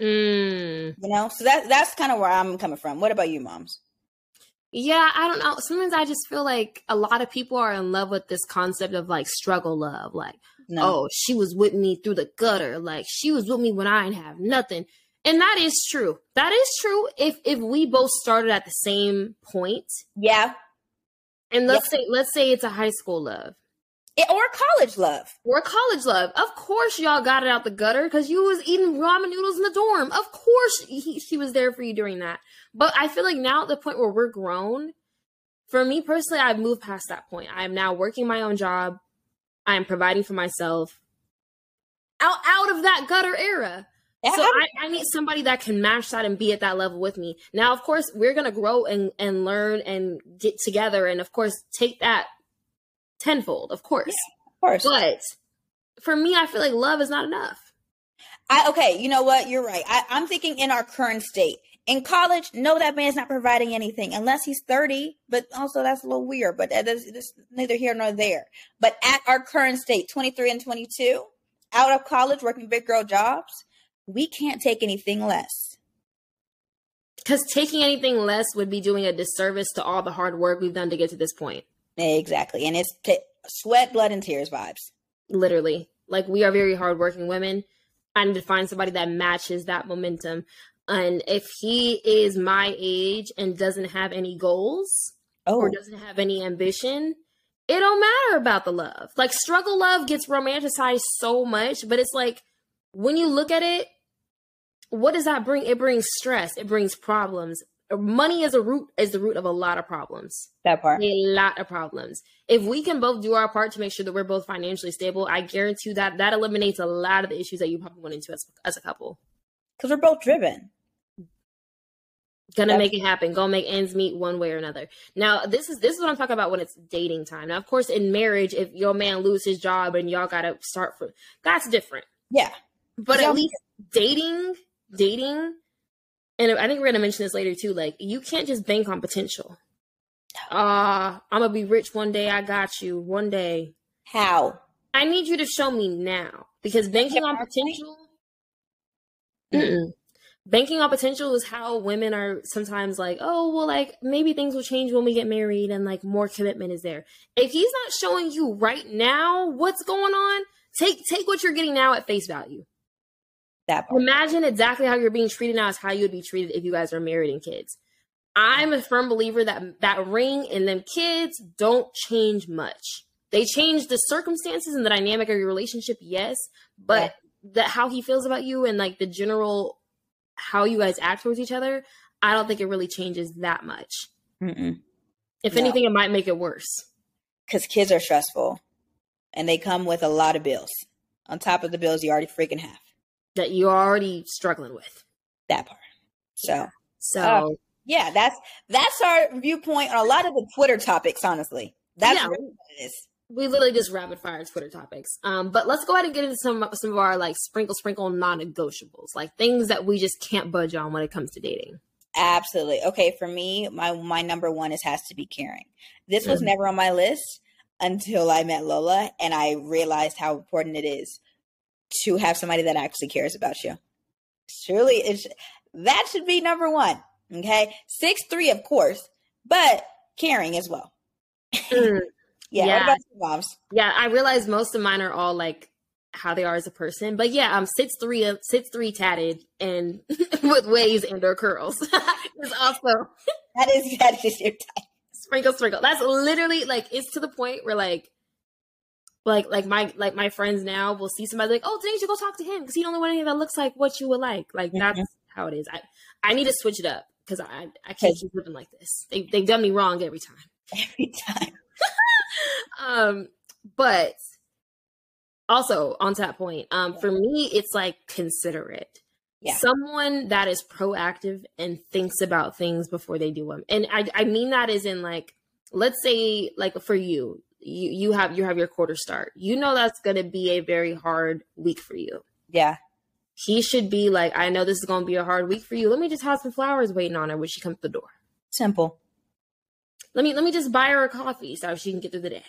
Mm. You know? So that that's kind of where I'm coming from. What about you, moms? Yeah, I don't know. Sometimes I just feel like a lot of people are in love with this concept of like struggle love. Like, no. oh, she was with me through the gutter. Like, she was with me when I didn't have nothing. And that is true. That is true if if we both started at the same point. Yeah. And let's say let's say it's a high school love. It or college love. Or college love. Of course, y'all got it out the gutter because you was eating ramen noodles in the dorm. Of course, he, she was there for you during that. But I feel like now at the point where we're grown, for me personally, I've moved past that point. I am now working my own job. I am providing for myself. Out out of that gutter era. Yeah, so I, I, need somebody that can match that and be at that level with me. Now, of course, we're gonna grow and and learn and get together, and of course, take that tenfold. Of course, yeah, of course. But for me, I feel like love is not enough. I okay, you know what? You're right. I, I'm thinking in our current state. In college, no, that man's not providing anything unless he's 30, but also that's a little weird, but that's, that's neither here nor there. But at our current state, 23 and 22, out of college working big girl jobs, we can't take anything less. Because taking anything less would be doing a disservice to all the hard work we've done to get to this point. Exactly. And it's t- sweat, blood, and tears vibes. Literally. Like we are very hardworking women. I need to find somebody that matches that momentum. And if he is my age and doesn't have any goals oh. or doesn't have any ambition, it don't matter about the love. Like struggle love gets romanticized so much, but it's like when you look at it, what does that bring? It brings stress. It brings problems. Money is a root is the root of a lot of problems. That part. A lot of problems. If we can both do our part to make sure that we're both financially stable, I guarantee you that that eliminates a lot of the issues that you probably went into as, as a couple. Because we're both driven. Gonna make it happen. Gonna make ends meet one way or another. Now, this is this is what I'm talking about when it's dating time. Now, of course, in marriage, if your man loses his job and y'all gotta start from that's different. Yeah. But at least dating, dating, and I think we're gonna mention this later too. Like, you can't just bank on potential. Uh, I'm gonna be rich one day. I got you one day. How? I need you to show me now because banking on potential. Mm-mm. Banking on potential is how women are sometimes like, oh, well, like maybe things will change when we get married and like more commitment is there. If he's not showing you right now what's going on, take take what you're getting now at face value. That part. Imagine exactly how you're being treated now is how you would be treated if you guys are married and kids. I'm a firm believer that that ring and them kids don't change much. They change the circumstances and the dynamic of your relationship, yes, but yeah. that how he feels about you and like the general how you guys act towards each other, I don't think it really changes that much. Mm-mm. If no. anything, it might make it worse. Because kids are stressful, and they come with a lot of bills on top of the bills you already freaking have that you're already struggling with. That part. So, so uh, yeah, that's that's our viewpoint on a lot of the Twitter topics. Honestly, that's yeah, what it is. We literally just rapid fire Twitter topics. Um, but let's go ahead and get into some some of our like sprinkle sprinkle non-negotiables, like things that we just can't budge on when it comes to dating. Absolutely. Okay, for me, my my number one is has to be caring. This was mm-hmm. never on my list until I met Lola and I realized how important it is to have somebody that actually cares about you. Surely it's that should be number one. Okay. Six three, of course, but caring as well. Mm. yeah. yeah. What about moms? Yeah, I realize most of mine are all like how they are as a person. But yeah, I'm six three uh, six three tatted and with waves and or curls. it's also that is that is your type. Sprinkle sprinkle. That's literally like it's to the point where like like like my like my friends now will see somebody like, oh, Denise, you go talk to him because he's the only one that looks like what you would like. Like mm-hmm. that's how it is. I I need to switch it up because I I can't keep living like this. They they've done me wrong every time. Every time. um, but also on that point, um, yeah. for me, it's like considerate. Yeah. Someone that is proactive and thinks about things before they do them. And I, I mean that is in like, let's say like for you, you you have you have your quarter start. You know that's going to be a very hard week for you. Yeah. He should be like, I know this is going to be a hard week for you. Let me just have some flowers waiting on her when she comes to the door. Simple. Let me let me just buy her a coffee so she can get through the day.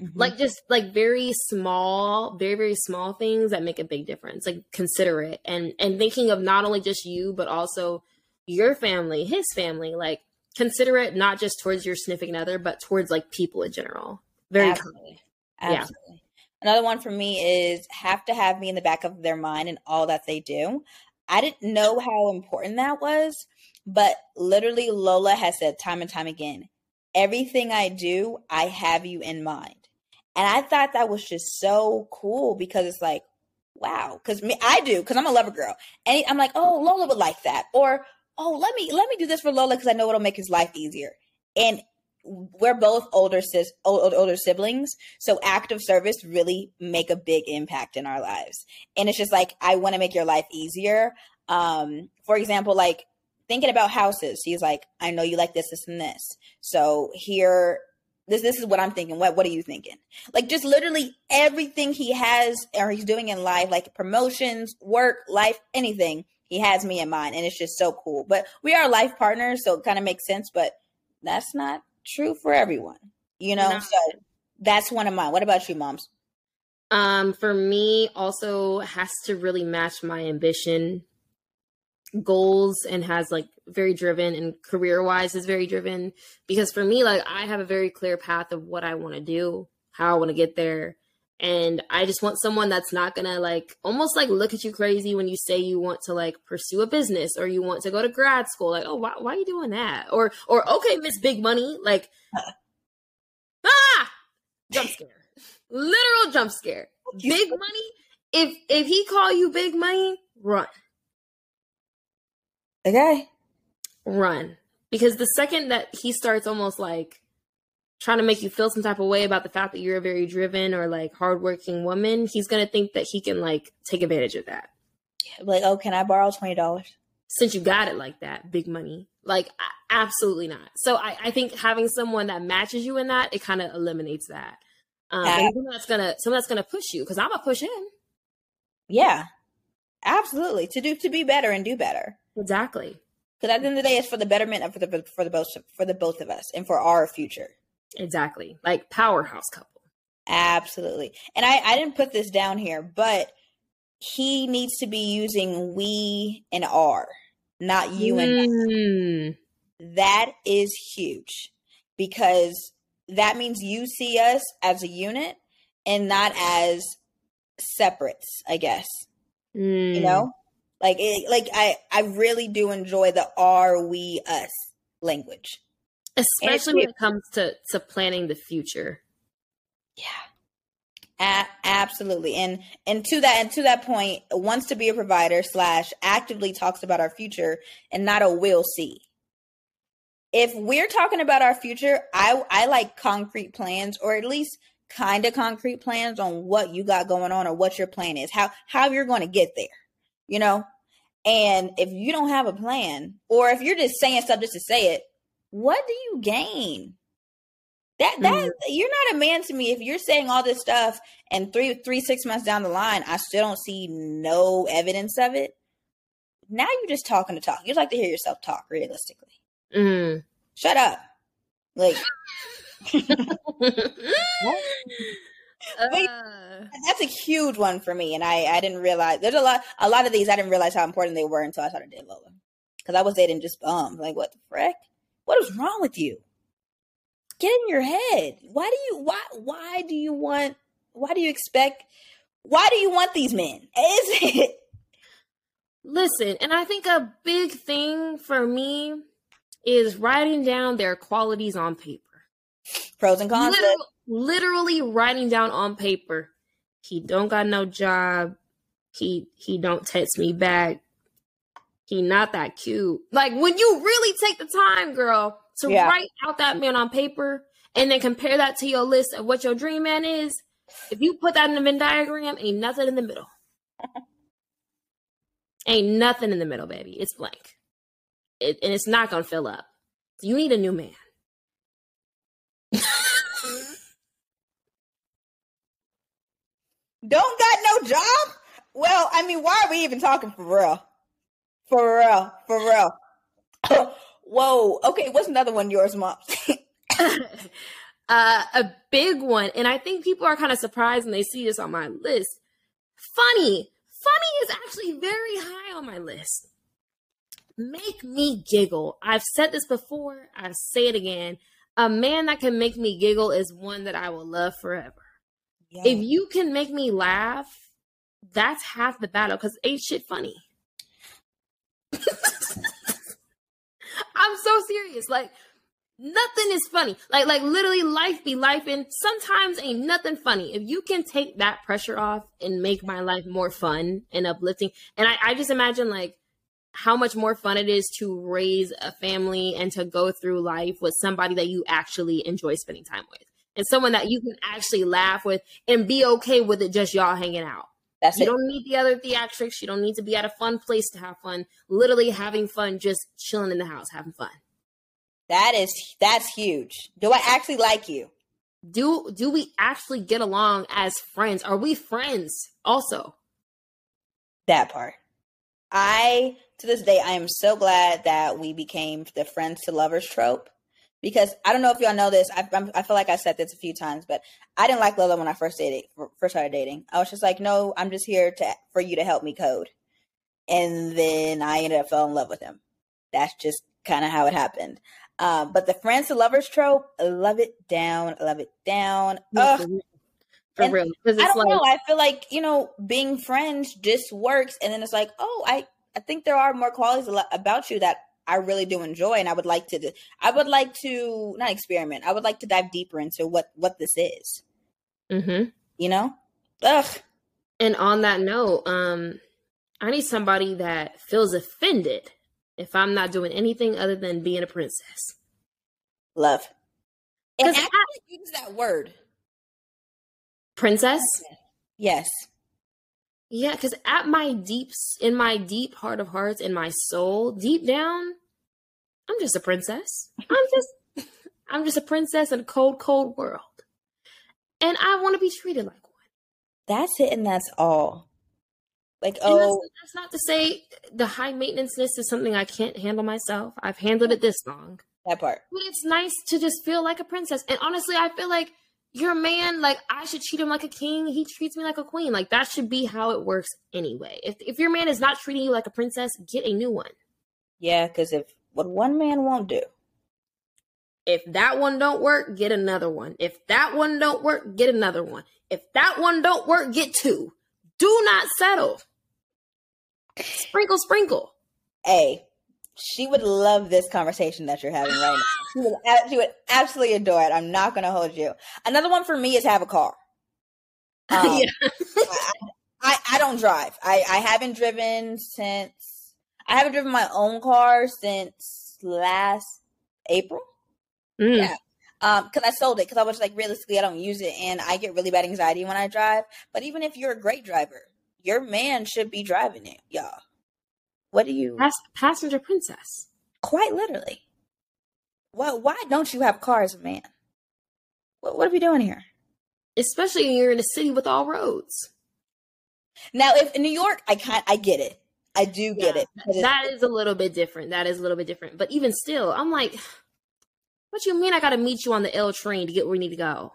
Mm-hmm. Like just like very small, very very small things that make a big difference. Like considerate and and thinking of not only just you but also your family, his family. Like consider it not just towards your significant other, but towards like people in general. Very Absolutely. Absolutely. Yeah. Another one for me is have to have me in the back of their mind and all that they do. I didn't know how important that was, but literally Lola has said time and time again, everything I do, I have you in mind. And I thought that was just so cool because it's like, wow, because me, I do, because I'm a lover girl, and I'm like, oh, Lola would like that, or oh, let me let me do this for Lola because I know it'll make his life easier. And we're both older sis older, siblings, so acts of service really make a big impact in our lives. And it's just like I want to make your life easier. Um, for example, like thinking about houses, he's like, I know you like this, this, and this. So here this this is what I'm thinking. What what are you thinking? Like just literally everything he has or he's doing in life, like promotions, work, life, anything, he has me in mind. And it's just so cool. But we are life partners, so it kind of makes sense, but that's not true for everyone. You know? No. So that's one of mine. What about you, moms? Um, for me also has to really match my ambition goals and has like very driven and career wise is very driven because for me like I have a very clear path of what I want to do, how I want to get there. And I just want someone that's not gonna like almost like look at you crazy when you say you want to like pursue a business or you want to go to grad school. Like, oh, why, why are you doing that? Or, or okay, Miss Big Money, like, ah, jump scare, literal jump scare. Big Money. If if he call you Big Money, run. Okay. Run. Because the second that he starts almost like trying to make you feel some type of way about the fact that you're a very driven or like hardworking woman, he's gonna think that he can like take advantage of that. Like, oh, can I borrow twenty dollars? Since you got it like that, big money. Like, absolutely not. So I, I think having someone that matches you in that, it kind of eliminates that. Um, someone that's gonna someone that's gonna push you because I'm gonna push him. Yeah, absolutely. To do to be better and do better. Exactly. Because at the end of the day, it's for the betterment of for the for the both for the both of us and for our future. Exactly. Like powerhouse couple. Absolutely. And I I didn't put this down here, but he needs to be using we and are, not you and mm. That is huge because that means you see us as a unit and not as separates, I guess. Mm. You know? Like it, like I I really do enjoy the are we us language. Especially when it comes to to planning the future. Yeah. A- absolutely. And and to that and to that point, wants to be a provider slash actively talks about our future and not a will see. If we're talking about our future, I I like concrete plans or at least kind of concrete plans on what you got going on or what your plan is, how how you're going to get there you know? And if you don't have a plan, or if you're just saying stuff just to say it, what do you gain? That that mm-hmm. you're not a man to me if you're saying all this stuff and three three six months down the line I still don't see no evidence of it. Now you're just talking to talk. You'd like to hear yourself talk realistically. Mm. Shut up. Like uh, that's a huge one for me, and I I didn't realize there's a lot a lot of these I didn't realize how important they were until I started dating Lola because I was dating just bum. Like what the frick? What is wrong with you? Get in your head. Why do you why why do you want why do you expect why do you want these men? Is it? Listen, and I think a big thing for me is writing down their qualities on paper. Pros and cons. Literally, literally writing down on paper, he don't got no job. He he don't text me back. He not that cute. Like when you really take the time, girl, to yeah. write out that man on paper and then compare that to your list of what your dream man is. If you put that in the Venn diagram, ain't nothing in the middle. ain't nothing in the middle, baby. It's blank. It, and it's not gonna fill up. So you need a new man. Don't got no job? Well, I mean, why are we even talking for real? For real, for real. Whoa. Okay, what's another one yours, mom? uh, a big one, and I think people are kind of surprised when they see this on my list. Funny. Funny is actually very high on my list. Make me giggle. I've said this before, I say it again. A man that can make me giggle is one that I will love forever. Yeah. If you can make me laugh, that's half the battle because ain't shit funny. I'm so serious. Like, Nothing is funny. Like like literally life be life and sometimes ain't nothing funny. If you can take that pressure off and make my life more fun and uplifting. And I, I just imagine like how much more fun it is to raise a family and to go through life with somebody that you actually enjoy spending time with. And someone that you can actually laugh with and be okay with it just y'all hanging out. That's you it. don't need the other theatrics. You don't need to be at a fun place to have fun. Literally having fun, just chilling in the house, having fun. That is that's huge. Do I actually like you? Do do we actually get along as friends? Are we friends also? That part. I to this day I am so glad that we became the friends to lovers trope because I don't know if y'all know this. I, I feel like I said this a few times, but I didn't like Lola when I first dated, first started dating. I was just like, no, I'm just here to for you to help me code, and then I ended up fell in love with him. That's just kind of how it happened. Um, but the friends to lovers trope, love it down, love it down. Ugh. For real. I don't like, know. I feel like, you know, being friends just works. And then it's like, oh, I, I think there are more qualities about you that I really do enjoy. And I would like to, I would like to not experiment. I would like to dive deeper into what, what this is. Mm-hmm. You know? Ugh. And on that note, um, I need somebody that feels offended if I'm not doing anything other than being a princess. Love. And actually I, use that word. Princess? Yes. Yeah, because at my deeps, in my deep heart of hearts, in my soul, deep down, I'm just a princess. I'm just, I'm just a princess in a cold, cold world, and I want to be treated like one. That's it, and that's all. Like, oh, that's, that's, not to say the high maintenanceness is something I can't handle myself. I've handled it this long. That part. But it's nice to just feel like a princess. And honestly, I feel like your man, like I should treat him like a king. He treats me like a queen. Like that should be how it works anyway. If if your man is not treating you like a princess, get a new one. Yeah, because if what one man won't do. If that one don't work, get another one. If that one don't work, get another one. If that one don't work, get two. Do not settle. Sprinkle, sprinkle. Hey, she would love this conversation that you're having right now. She would, she would absolutely adore it. I'm not going to hold you. Another one for me is have a car. Um, yeah. I, I, I, don't drive. I, I haven't driven since, I haven't driven my own car since last April. Mm. Yeah. Um, because I sold it because I was like, realistically, I don't use it, and I get really bad anxiety when I drive. But even if you're a great driver, your man should be driving it, y'all. What do you Pass- passenger princess? Quite literally. Well, why don't you have cars, man? What, what are we doing here? Especially when you're in a city with all roads. Now, if in New York, I can't. I get it. I do get yeah, it. That is a little bit different. That is a little bit different. But even still, I'm like, what you mean? I got to meet you on the L train to get where we need to go?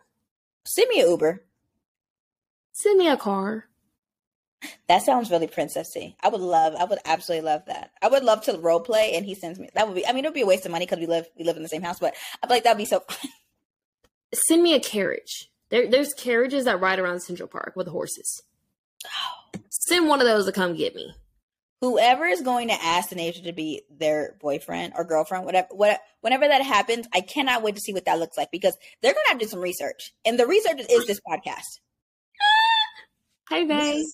Send me an Uber. Send me a car. That sounds really princessy. I would love. I would absolutely love that. I would love to role play, and he sends me. That would be. I mean, it would be a waste of money because we live we live in the same house, but I feel like that'd be so fun. Send me a carriage. There, there's carriages that ride around Central Park with horses. Oh. Send one of those to come get me. Whoever is going to ask agent to be their boyfriend or girlfriend, whatever, what, whenever that happens, I cannot wait to see what that looks like because they're going to have to do some research, and the research is this podcast. Hi, babe.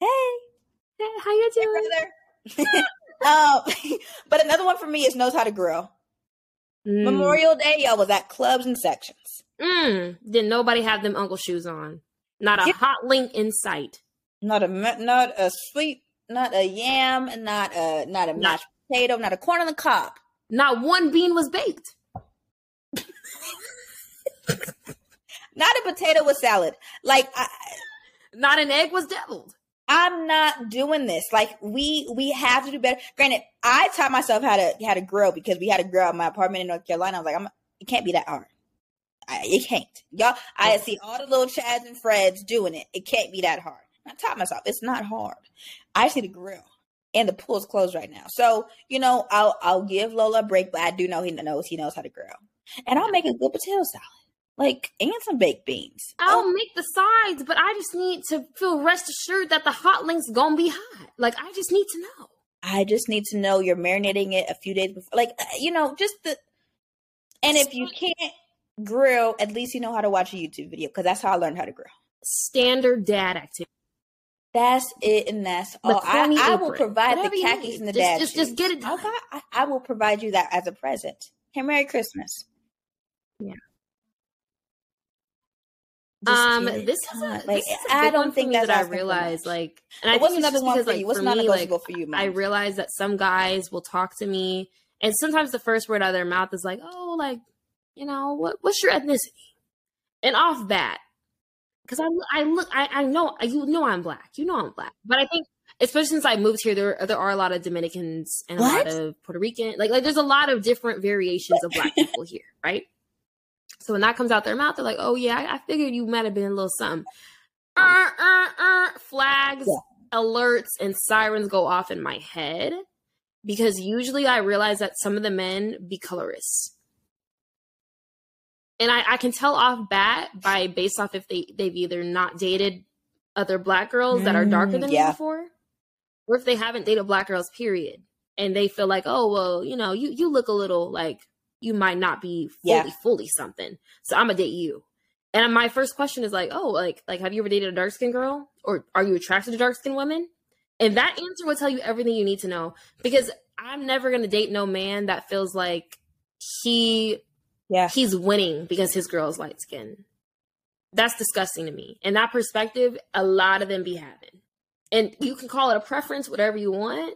Hey. Hey, how you doing? Hey, um, but another one for me is knows how to grill. Mm. Memorial Day, y'all was at clubs and sections. Mm. Did nobody have them uncle shoes on? Not a yeah. hot link in sight. Not a not a sweet, not a yam, not a not a mashed potato, not a corn on the cob. Not one bean was baked. not a potato with salad. Like I, not an egg was deviled. I'm not doing this. Like we we have to do better. Granted, I taught myself how to how to grill because we had a grow in my apartment in North Carolina. I was like, I'm it can't be that hard. I, it can't. Y'all, I see all the little Chads and Freds doing it. It can't be that hard. I taught myself it's not hard. I see the grill, and the pool's closed right now. So you know, I'll I'll give Lola a break, but I do know he knows he knows how to grill, and I'll make a good potato salad like and some baked beans. I'll oh. make the sides, but I just need to feel rest assured that the hot link's gonna be hot. Like I just need to know. I just need to know you're marinating it a few days before. Like uh, you know, just the And if you can't grill, at least you know how to watch a YouTube video because that's how I learned how to grill. Standard dad activity. That's it, and that's all. I, I, will provide Whatever the khakis and the just, dad just, just, get it done. Okay, I, I, will provide you that as a present. Hey, Merry Christmas. Yeah. Um, this is, a, like, this is I don't think that I realize like, and I think another one because, for like, you? What's not me, like, for you? Mom? I realize that some guys will talk to me, and sometimes the first word out of their mouth is like, "Oh, like, you know, what what's your ethnicity?" And off bat, because I I look I, I know you know I'm black. You know I'm black. But I think especially since I moved here, there there are a lot of Dominicans and what? a lot of Puerto Rican. Like like there's a lot of different variations of black people here, right? So when that comes out their mouth, they're like, "Oh yeah, I, I figured you might have been a little something." Uh, uh, uh, flags, yeah. alerts, and sirens go off in my head because usually I realize that some of the men be colorists and I, I can tell off bat by based off if they they've either not dated other black girls that are darker than yeah. me before, or if they haven't dated black girls, period, and they feel like, oh well, you know, you you look a little like you might not be fully yeah. fully something, so I'm gonna date you. And my first question is like, oh, like like have you ever dated a dark skinned girl, or are you attracted to dark skinned women? And that answer will tell you everything you need to know because I'm never gonna date no man that feels like he yeah. He's winning because his girl's light skin. That's disgusting to me. And that perspective, a lot of them be having. And you can call it a preference, whatever you want,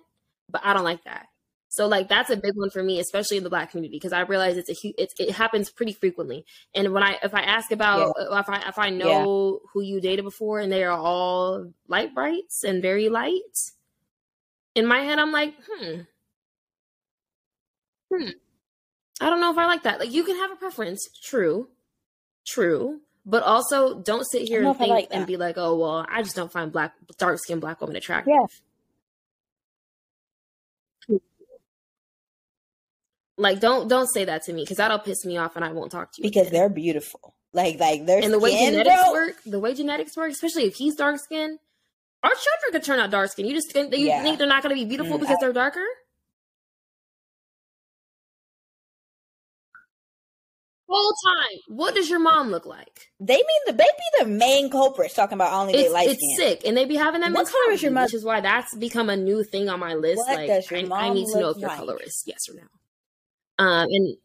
but I don't like that. So like that's a big one for me, especially in the black community, because I realize it's a it's, it happens pretty frequently. And when I if I ask about yeah. if I if I know yeah. who you dated before and they are all light brights and very light, in my head I'm like, hmm, hmm, I don't know if I like that. Like you can have a preference, true, true, but also don't sit here and think like and be like, oh well, I just don't find black dark skinned black women attractive. Yeah. Like don't don't say that to me because that'll piss me off and I won't talk to you because again. they're beautiful. Like like they're and the way genetics bro. work, the way genetics work, especially if he's dark skinned, our children could turn out dark skinned. You just think you yeah. think they're not going to be beautiful mm, because I, they're darker. whole time. What does your mom look like? They mean the they be the main culprits talking about only they light It's sick, and they be having that. What color is your mother? Which is why that's become a new thing on my list. What like, I, I, need to know if your like? color is yes or no. Um, and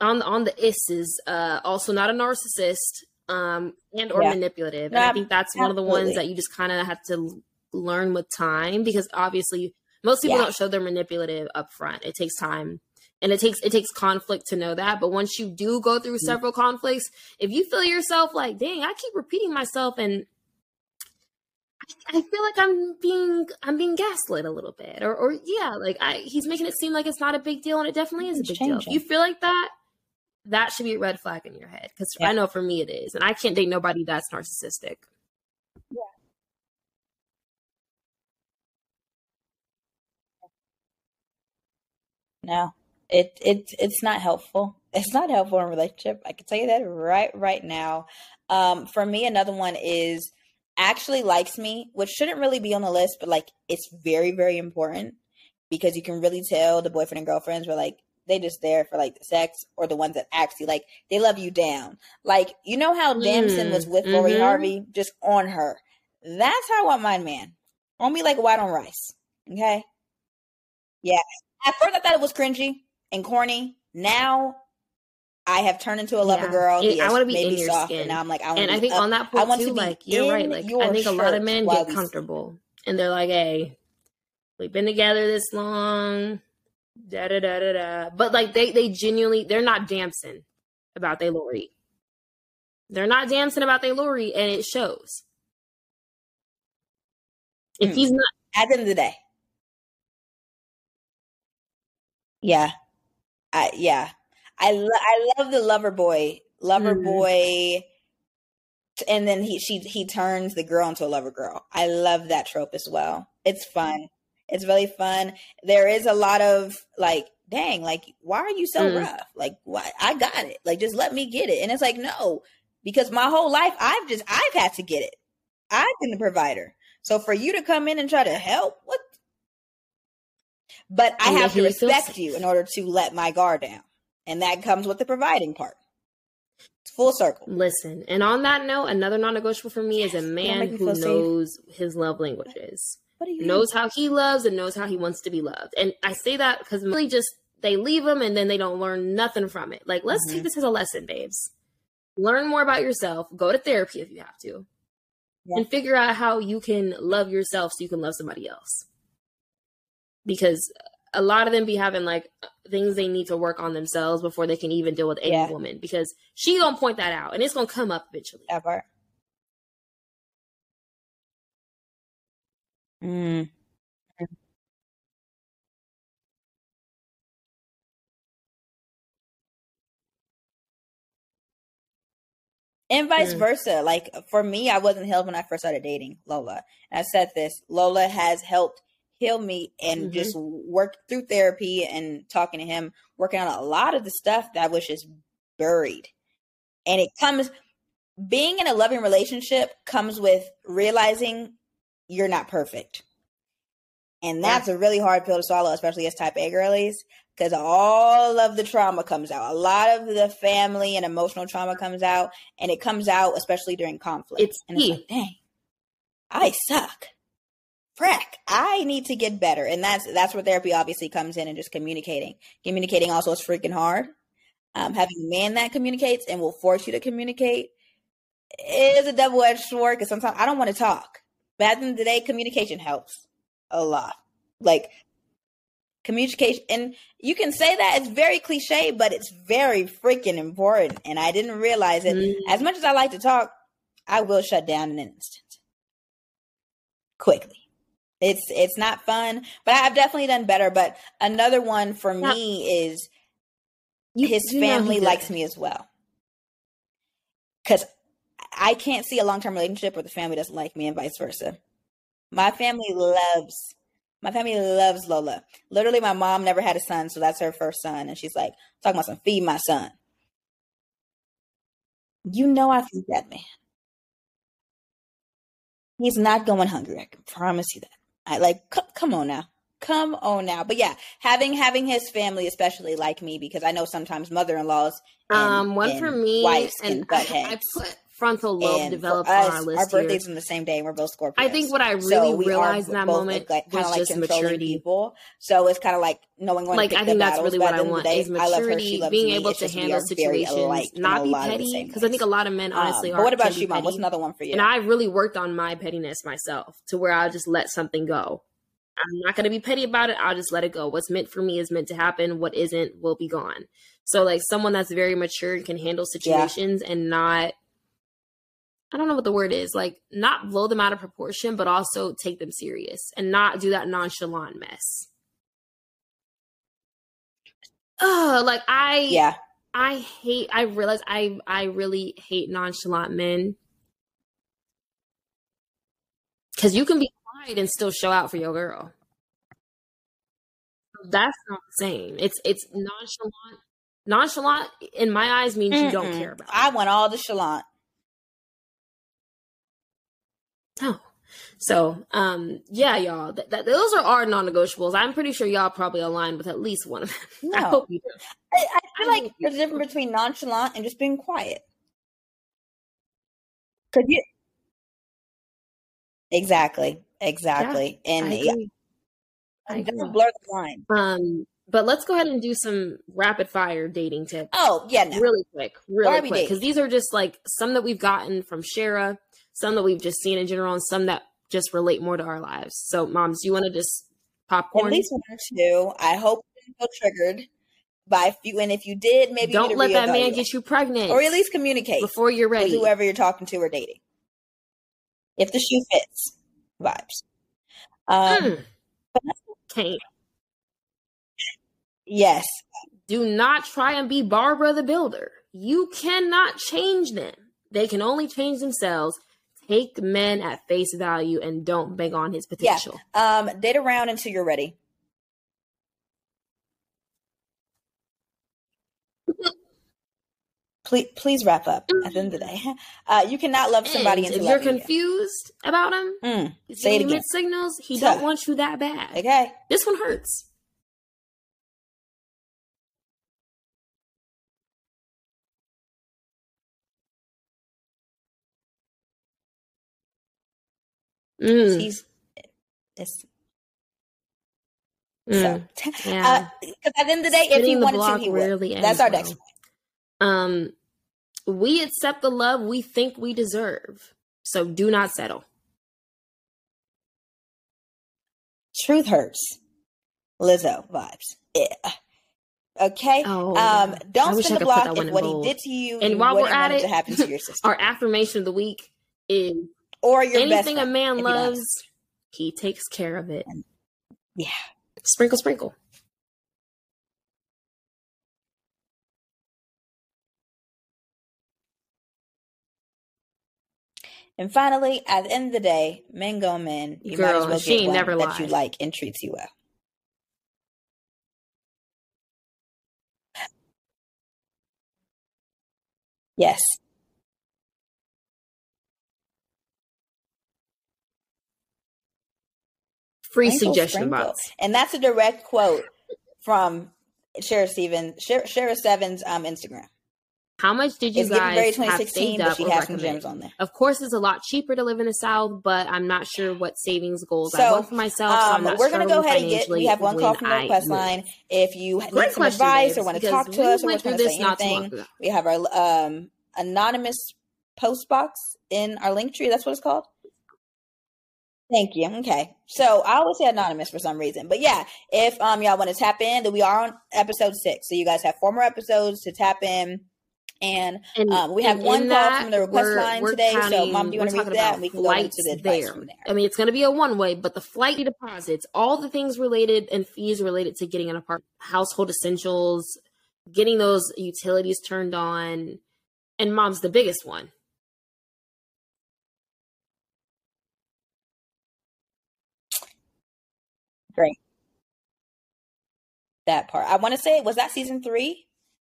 on on the is is uh also not a narcissist, um, and or yeah. manipulative. And I think that's absolutely. one of the ones that you just kind of have to learn with time because obviously most people yeah. don't show they're manipulative up front. It takes time and it takes it takes conflict to know that but once you do go through mm-hmm. several conflicts if you feel yourself like dang i keep repeating myself and I, feel like I'm being I'm being gaslit a little bit, or or yeah, like I he's making it seem like it's not a big deal, and it definitely is a big deal. If you feel like that, that should be a red flag in your head because yeah. I know for me it is, and I can't date nobody that's narcissistic. Yeah. No, it it it's not helpful. It's not helpful in a relationship. I can tell you that right right now. Um, for me, another one is actually likes me, which shouldn't really be on the list, but like it's very very important because you can really tell the boyfriend and girlfriends were like they just there for like the sex or the ones that actually like they love you down. Like you know how mm, Damson was with mm-hmm. Lori Harvey, just on her. That's how I want my man. On me like white on rice. Okay. Yeah. At first I thought it was cringy and corny. Now I have turned into a lover yeah. girl. I want to be in your soft, skin. And now I'm like, I and I think up. on that point I want too, to be like you're right. Like I think a lot of men get comfortable and they're like, hey, we've been together this long, da da da da da. But like they they genuinely they're not dancing about they Lori. They're not dancing about they Lori, and it shows. If hmm. he's not at the end of the day. Yeah, I yeah, I lo- I love the lover boy, lover mm. boy, and then he she he turns the girl into a lover girl. I love that trope as well. It's fun. It's really fun. There is a lot of like, dang, like why are you so mm. rough? Like, why I got it. Like, just let me get it. And it's like, no, because my whole life I've just I've had to get it. I've been the provider. So for you to come in and try to help, what but I have to respect you in order to let my guard down. And that comes with the providing part. It's full circle. Listen, and on that note, another non-negotiable for me is a man who knows safe. his love languages. knows how he loves and knows how he wants to be loved. And I say that because really just they leave him and then they don't learn nothing from it. Like, let's mm-hmm. take this as a lesson, babes. Learn more about yourself. Go to therapy if you have to. Yeah. And figure out how you can love yourself so you can love somebody else. Because a lot of them be having like things they need to work on themselves before they can even deal with any yeah. woman because she gonna point that out and it's gonna come up eventually. Ever. Mm. And vice mm. versa. Like for me, I wasn't healed when I first started dating Lola. And I said this Lola has helped heal me and mm-hmm. just work through therapy and talking to him, working on a lot of the stuff that was just buried. And it comes being in a loving relationship comes with realizing you're not perfect. And that's a really hard pill to swallow, especially as type A girlies, because all of the trauma comes out. A lot of the family and emotional trauma comes out, and it comes out especially during conflict. It's, and it's like, dang, I suck frack, I need to get better. And that's that's where therapy obviously comes in and just communicating. Communicating also is freaking hard. Um, having a man that communicates and will force you to communicate is a double edged sword because sometimes I don't want to talk. But at the end of the day, communication helps a lot. Like communication and you can say that it's very cliche, but it's very freaking important. And I didn't realize it. Mm-hmm. As much as I like to talk, I will shut down in an instant. Quickly. It's it's not fun, but I've definitely done better. But another one for now, me is you, his you family likes me as well. Because I can't see a long term relationship where the family doesn't like me and vice versa. My family loves my family loves Lola. Literally, my mom never had a son, so that's her first son, and she's like talking about some feed my son. You know I feed that man. He's not going hungry. I can promise you that. I like c- come on now. Come on now. But yeah, having having his family especially like me because I know sometimes mother-in-laws um one for me wives and I, I, put frontal lobe and developed us, on our list. Our birthdays in the same day, and we're both Scorpios. I think what I really so realized in that moment like, was like just maturity. People. So it's kind of like knowing when like I think that's really what I want day, is maturity, being able to handle situations, not be petty. Because I think a lot of men honestly um, are. What about you, mom? What's another one for you? And I really worked on my pettiness myself to where I just let something go. I'm not going to be petty about it. I'll just let it go. What's meant for me is meant to happen. What isn't will be gone. So, like, someone that's very mature and can handle situations yeah. and not I don't know what the word is, like not blow them out of proportion, but also take them serious and not do that nonchalant mess. Oh, like I yeah. I hate I realize I I really hate nonchalant men. Cause you can be quiet and still show out for your girl. That's not the same. It's it's nonchalant. Nonchalant in my eyes means mm you don't care about. I want all the chalant. Oh. So, um, yeah, y'all, th- th- those are our non-negotiables. I'm pretty sure y'all probably aligned with at least one of them. No. I hope you do. I, I feel I like there's a difference between nonchalant and just being quiet. Could you exactly, exactly, yeah, and I yeah, I blur the line. Um, but let's go ahead and do some rapid fire dating tips. Oh yeah, no. really quick, really quick, because these are just like some that we've gotten from Shera some that we've just seen in general, and some that just relate more to our lives. So, moms, you want to just popcorn? At least one or two. I hope you don't feel triggered by if you, and if you did, maybe don't let that man get you pregnant, or at least communicate before you're ready. whoever you're talking to or dating, if the shoe fits, vibes. Um, mm. Yes. Do not try and be Barbara the Builder. You cannot change them. They can only change themselves take men at face value and don't bank on his potential. Yeah. Um, date around until you're ready. please, please wrap up at the end of the day. Uh, you cannot love somebody and if you're confused you. about him. Mm, say it again. signals. He don't want you that bad. Okay, this one hurts. Mm. He's it's mm. so yeah. Because uh, at the end of the day, Spinning if he wanted to, he would. That's our next point. Um, we accept the love we think we deserve, so do not settle. Truth hurts. Lizzo vibes. Yeah. Okay. Oh, um, don't spin the block if what bold. he did to you. And while we're at it, to happen to your sister. our affirmation of the week is or your anything a man loves, he takes care of it. Yeah. Sprinkle, sprinkle. And finally, at the end of the day, men go men. You Girl, might as well get one never that lied. you like and treats you well. Yes. Free Sprinkle, suggestion sprinkle. box. And that's a direct quote from Shera Stevens, Shera Stevens um, Instagram. How much did you it's guys have saved up she has some gems on there. Of course, it's a lot cheaper to live in the South, but I'm not sure what savings goals so, I want for myself. So um, we're going to go ahead and get. We have one call from the request line. If you Great need some advice or want to talk to us or want to say anything, we have our um, anonymous post box in our link tree. That's what it's called. Thank you. Okay. So I always say anonymous for some reason. But yeah, if um y'all want to tap in, then we are on episode six. So you guys have four more episodes to tap in and, and um, we have one call from the request line today. Counting, so, Mom, do you want to read that? And we can go into the advice there. from there. I mean, it's going to be a one way, but the flight deposits, all the things related and fees related to getting an apartment, household essentials, getting those utilities turned on, and Mom's the biggest one. Great. That part. I want to say, was that season three?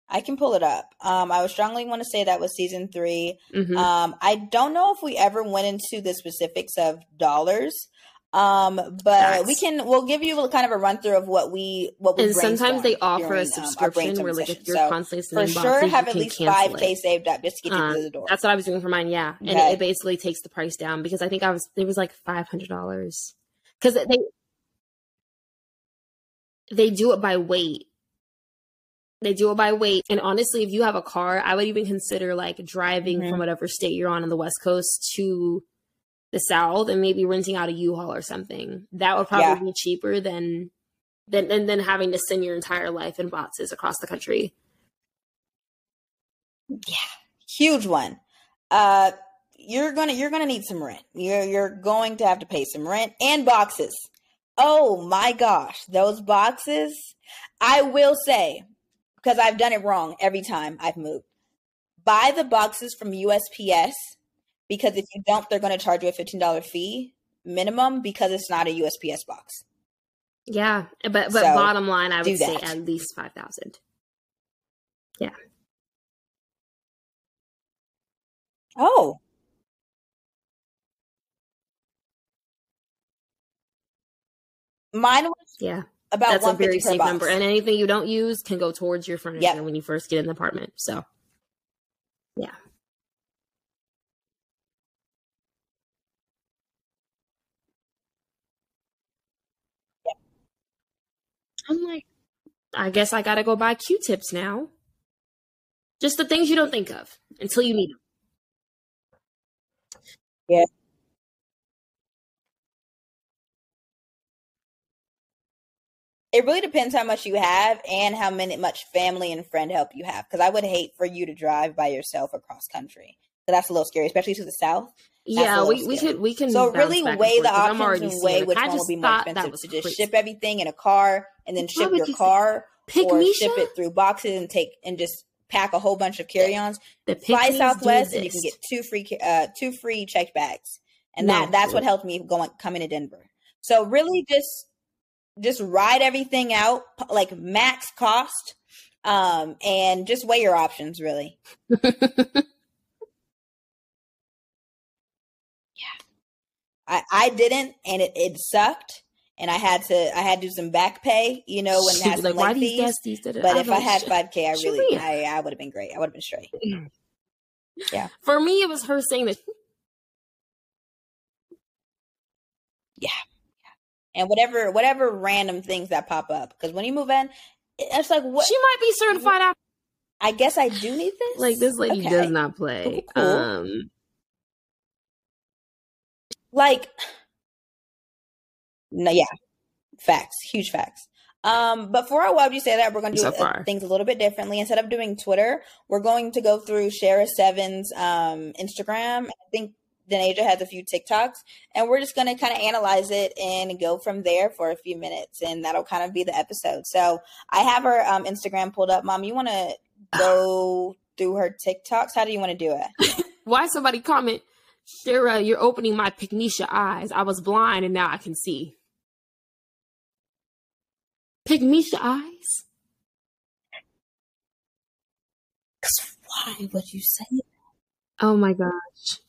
I can pull it up. Um, I would strongly want to say that was season 3 mm-hmm. Um, I don't know if we ever went into the specifics of dollars. Um, but we can we'll give you a kind of a run through of what we what we and sometimes they offer during, a um, subscription um, where like if you're so constantly for sure have at least five k saved up just to get uh, you through the door. That's what I was doing for mine, yeah, and it, it basically takes the price down because I think I was it was like five hundred dollars because they they do it by weight they do it by weight. And honestly, if you have a car, I would even consider like driving mm-hmm. from whatever state you're on in the West Coast to the South and maybe renting out a U-Haul or something. That would probably yeah. be cheaper than than and then having to send your entire life in boxes across the country. Yeah. Huge one. Uh you're gonna you're gonna need some rent. You're you're going to have to pay some rent and boxes. Oh my gosh, those boxes. I will say because I've done it wrong every time I've moved. Buy the boxes from USPS because if you don't, they're going to charge you a $15 fee minimum because it's not a USPS box. Yeah, but but so, bottom line, I would say at least five thousand. Yeah. Oh. Mine was yeah. about that's a very safe box. number and anything you don't use can go towards your furniture yep. when you first get in the apartment so. Yeah. Yep. i'm like i guess i gotta go buy q-tips now. Just the things you don't think of until you need them yeah it really depends how much you have and how many much family and friend help you have. Because I would hate for you to drive by yourself across country. So that's a little scary, especially to the south. yeah, we, we could we can so really weigh the options and weigh which one will be more expensive to just crazy. ship everything in a car and then ship your car pick or ship it through boxes and take and just pack a whole bunch of carry-ons. Fly Southwest and you can get two free uh two free checked bags. And no, that that's what helped me going coming to Denver. So really just just ride everything out like max cost um and just weigh your options really. Yeah. I i didn't and it, it sucked and i had to i had to do some back pay you know when that's like why these but I if i had 5k i really i, I would have been great. I would have been straight. Yeah. For me it was her saying that Yeah. And whatever whatever random things that pop up. Because when you move in, it's like what she might be certified out. I guess I do need this. Like this lady okay. does not play. Cool, cool. Um like no yeah. Facts. Huge facts. Um, but for our web, you say that we're going to do so things a little bit differently. Instead of doing Twitter, we're going to go through Shera Seven's um, Instagram. I think Denasia has a few TikToks, and we're just going to kind of analyze it and go from there for a few minutes, and that'll kind of be the episode. So I have her um, Instagram pulled up. Mom, you want to go through her TikToks? How do you want to do it? Why somebody comment, Shera, you're opening my Pygnisha eyes. I was blind and now I can see. Pygnisha eyes? Because why would you say that? Oh my gosh.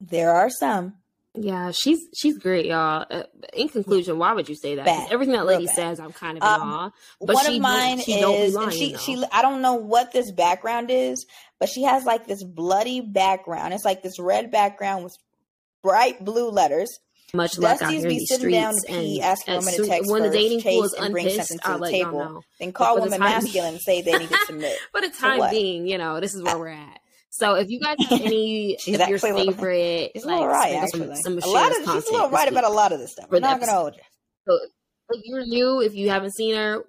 There are some. Yeah, she's she's great, y'all. Uh, in conclusion, why would you say that? Everything that lady says, I'm kind of in um, awe. But one of mine she is, lying, she though. she I don't know what this background is, but she has like this bloody background. It's like this red background with bright blue letters. Much luck out here these streets. Down to pee, ask a woman to text when the dating pool is unpissed, I'll let table. Then call women masculine and say they need to submit. for the time so being, you know, this is where we're at. So if you guys have any of your favorite, she's like, right, actually. Some, some a lot of she's a little right about a lot of this stuff. We're not gonna hold you. So if you're new, if you haven't seen her,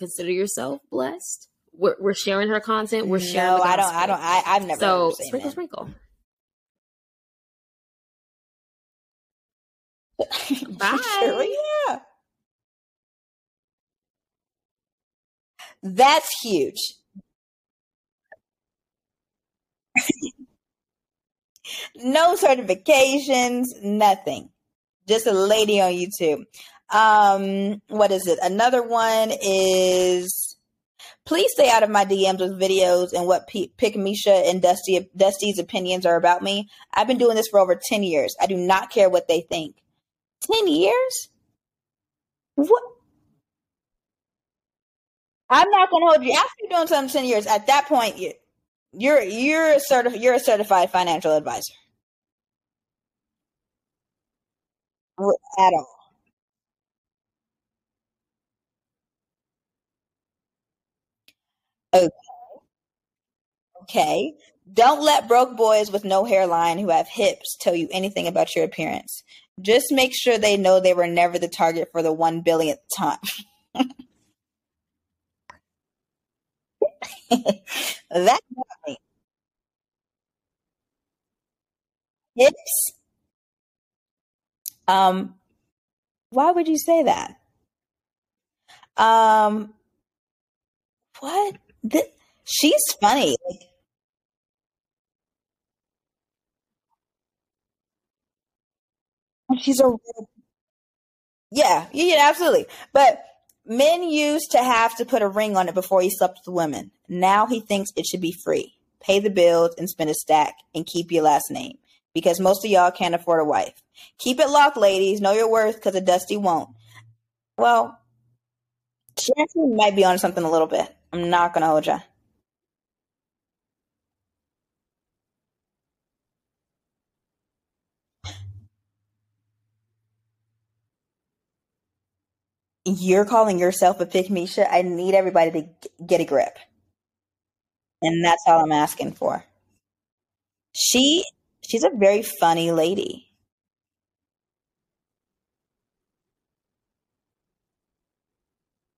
consider yourself blessed. We're, we're sharing her content. We're sharing. No, I don't. I don't. I, I've never. So sprinkle, that. sprinkle. Bye. Sure, yeah. That's huge. No certifications, nothing. Just a lady on YouTube. Um, what is it? Another one is please stay out of my DMs with videos and what P- Pick Misha and Dusty Dusty's opinions are about me. I've been doing this for over 10 years. I do not care what they think. 10 years? What? I'm not going to hold you. After you're doing something 10 years, at that point, you, you're you're a certif- you're a certified financial advisor. At all. Okay. Okay. Don't let broke boys with no hairline who have hips tell you anything about your appearance. Just make sure they know they were never the target for the one billionth time. that me. Hips. Um, why would you say that? Um, what? She's funny. Like, she's a yeah, yeah, absolutely. But Men used to have to put a ring on it before he slept with women. Now he thinks it should be free. Pay the bills and spend a stack and keep your last name because most of y'all can't afford a wife. Keep it locked, ladies. Know your worth because a dusty won't. Well, actually might be on something a little bit. I'm not going to hold you. You're calling yourself a pick Misha. I need everybody to get a grip. And that's all I'm asking for. She she's a very funny lady.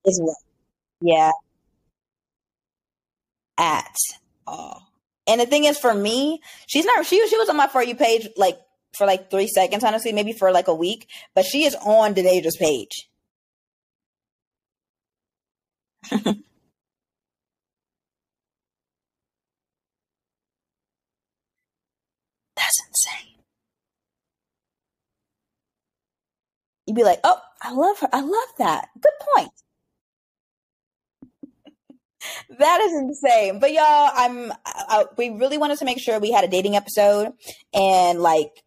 Is what? Yeah. At all. And the thing is for me, she's not she she was on my for you page like for like three seconds, honestly, maybe for like a week. But she is on Denasia's page. That's insane. You'd be like, oh, I love her. I love that. Good point. that is insane. But y'all, I'm. I, we really wanted to make sure we had a dating episode, and like,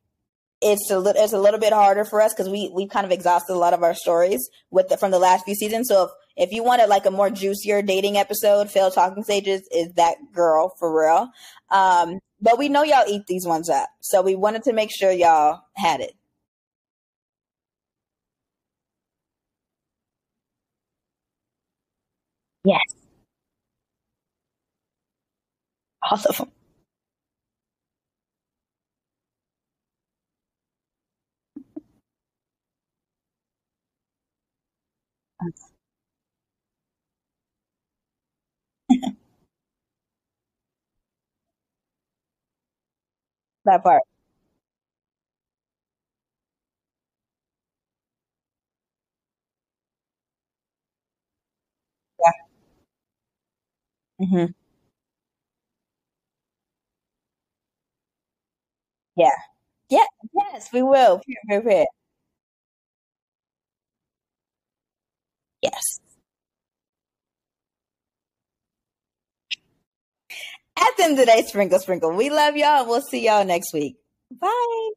it's a little, it's a little bit harder for us because we we've kind of exhausted a lot of our stories with the, from the last few seasons. So if if you wanted like a more juicier dating episode, Phil talking stages is that girl for real. Um, but we know y'all eat these ones up. So we wanted to make sure y'all had it. Yes. All of them. That part. Yeah. hmm Yeah. Yeah. Yes, we will. Yes. At the end of the day, sprinkle, sprinkle. We love y'all. We'll see y'all next week. Bye.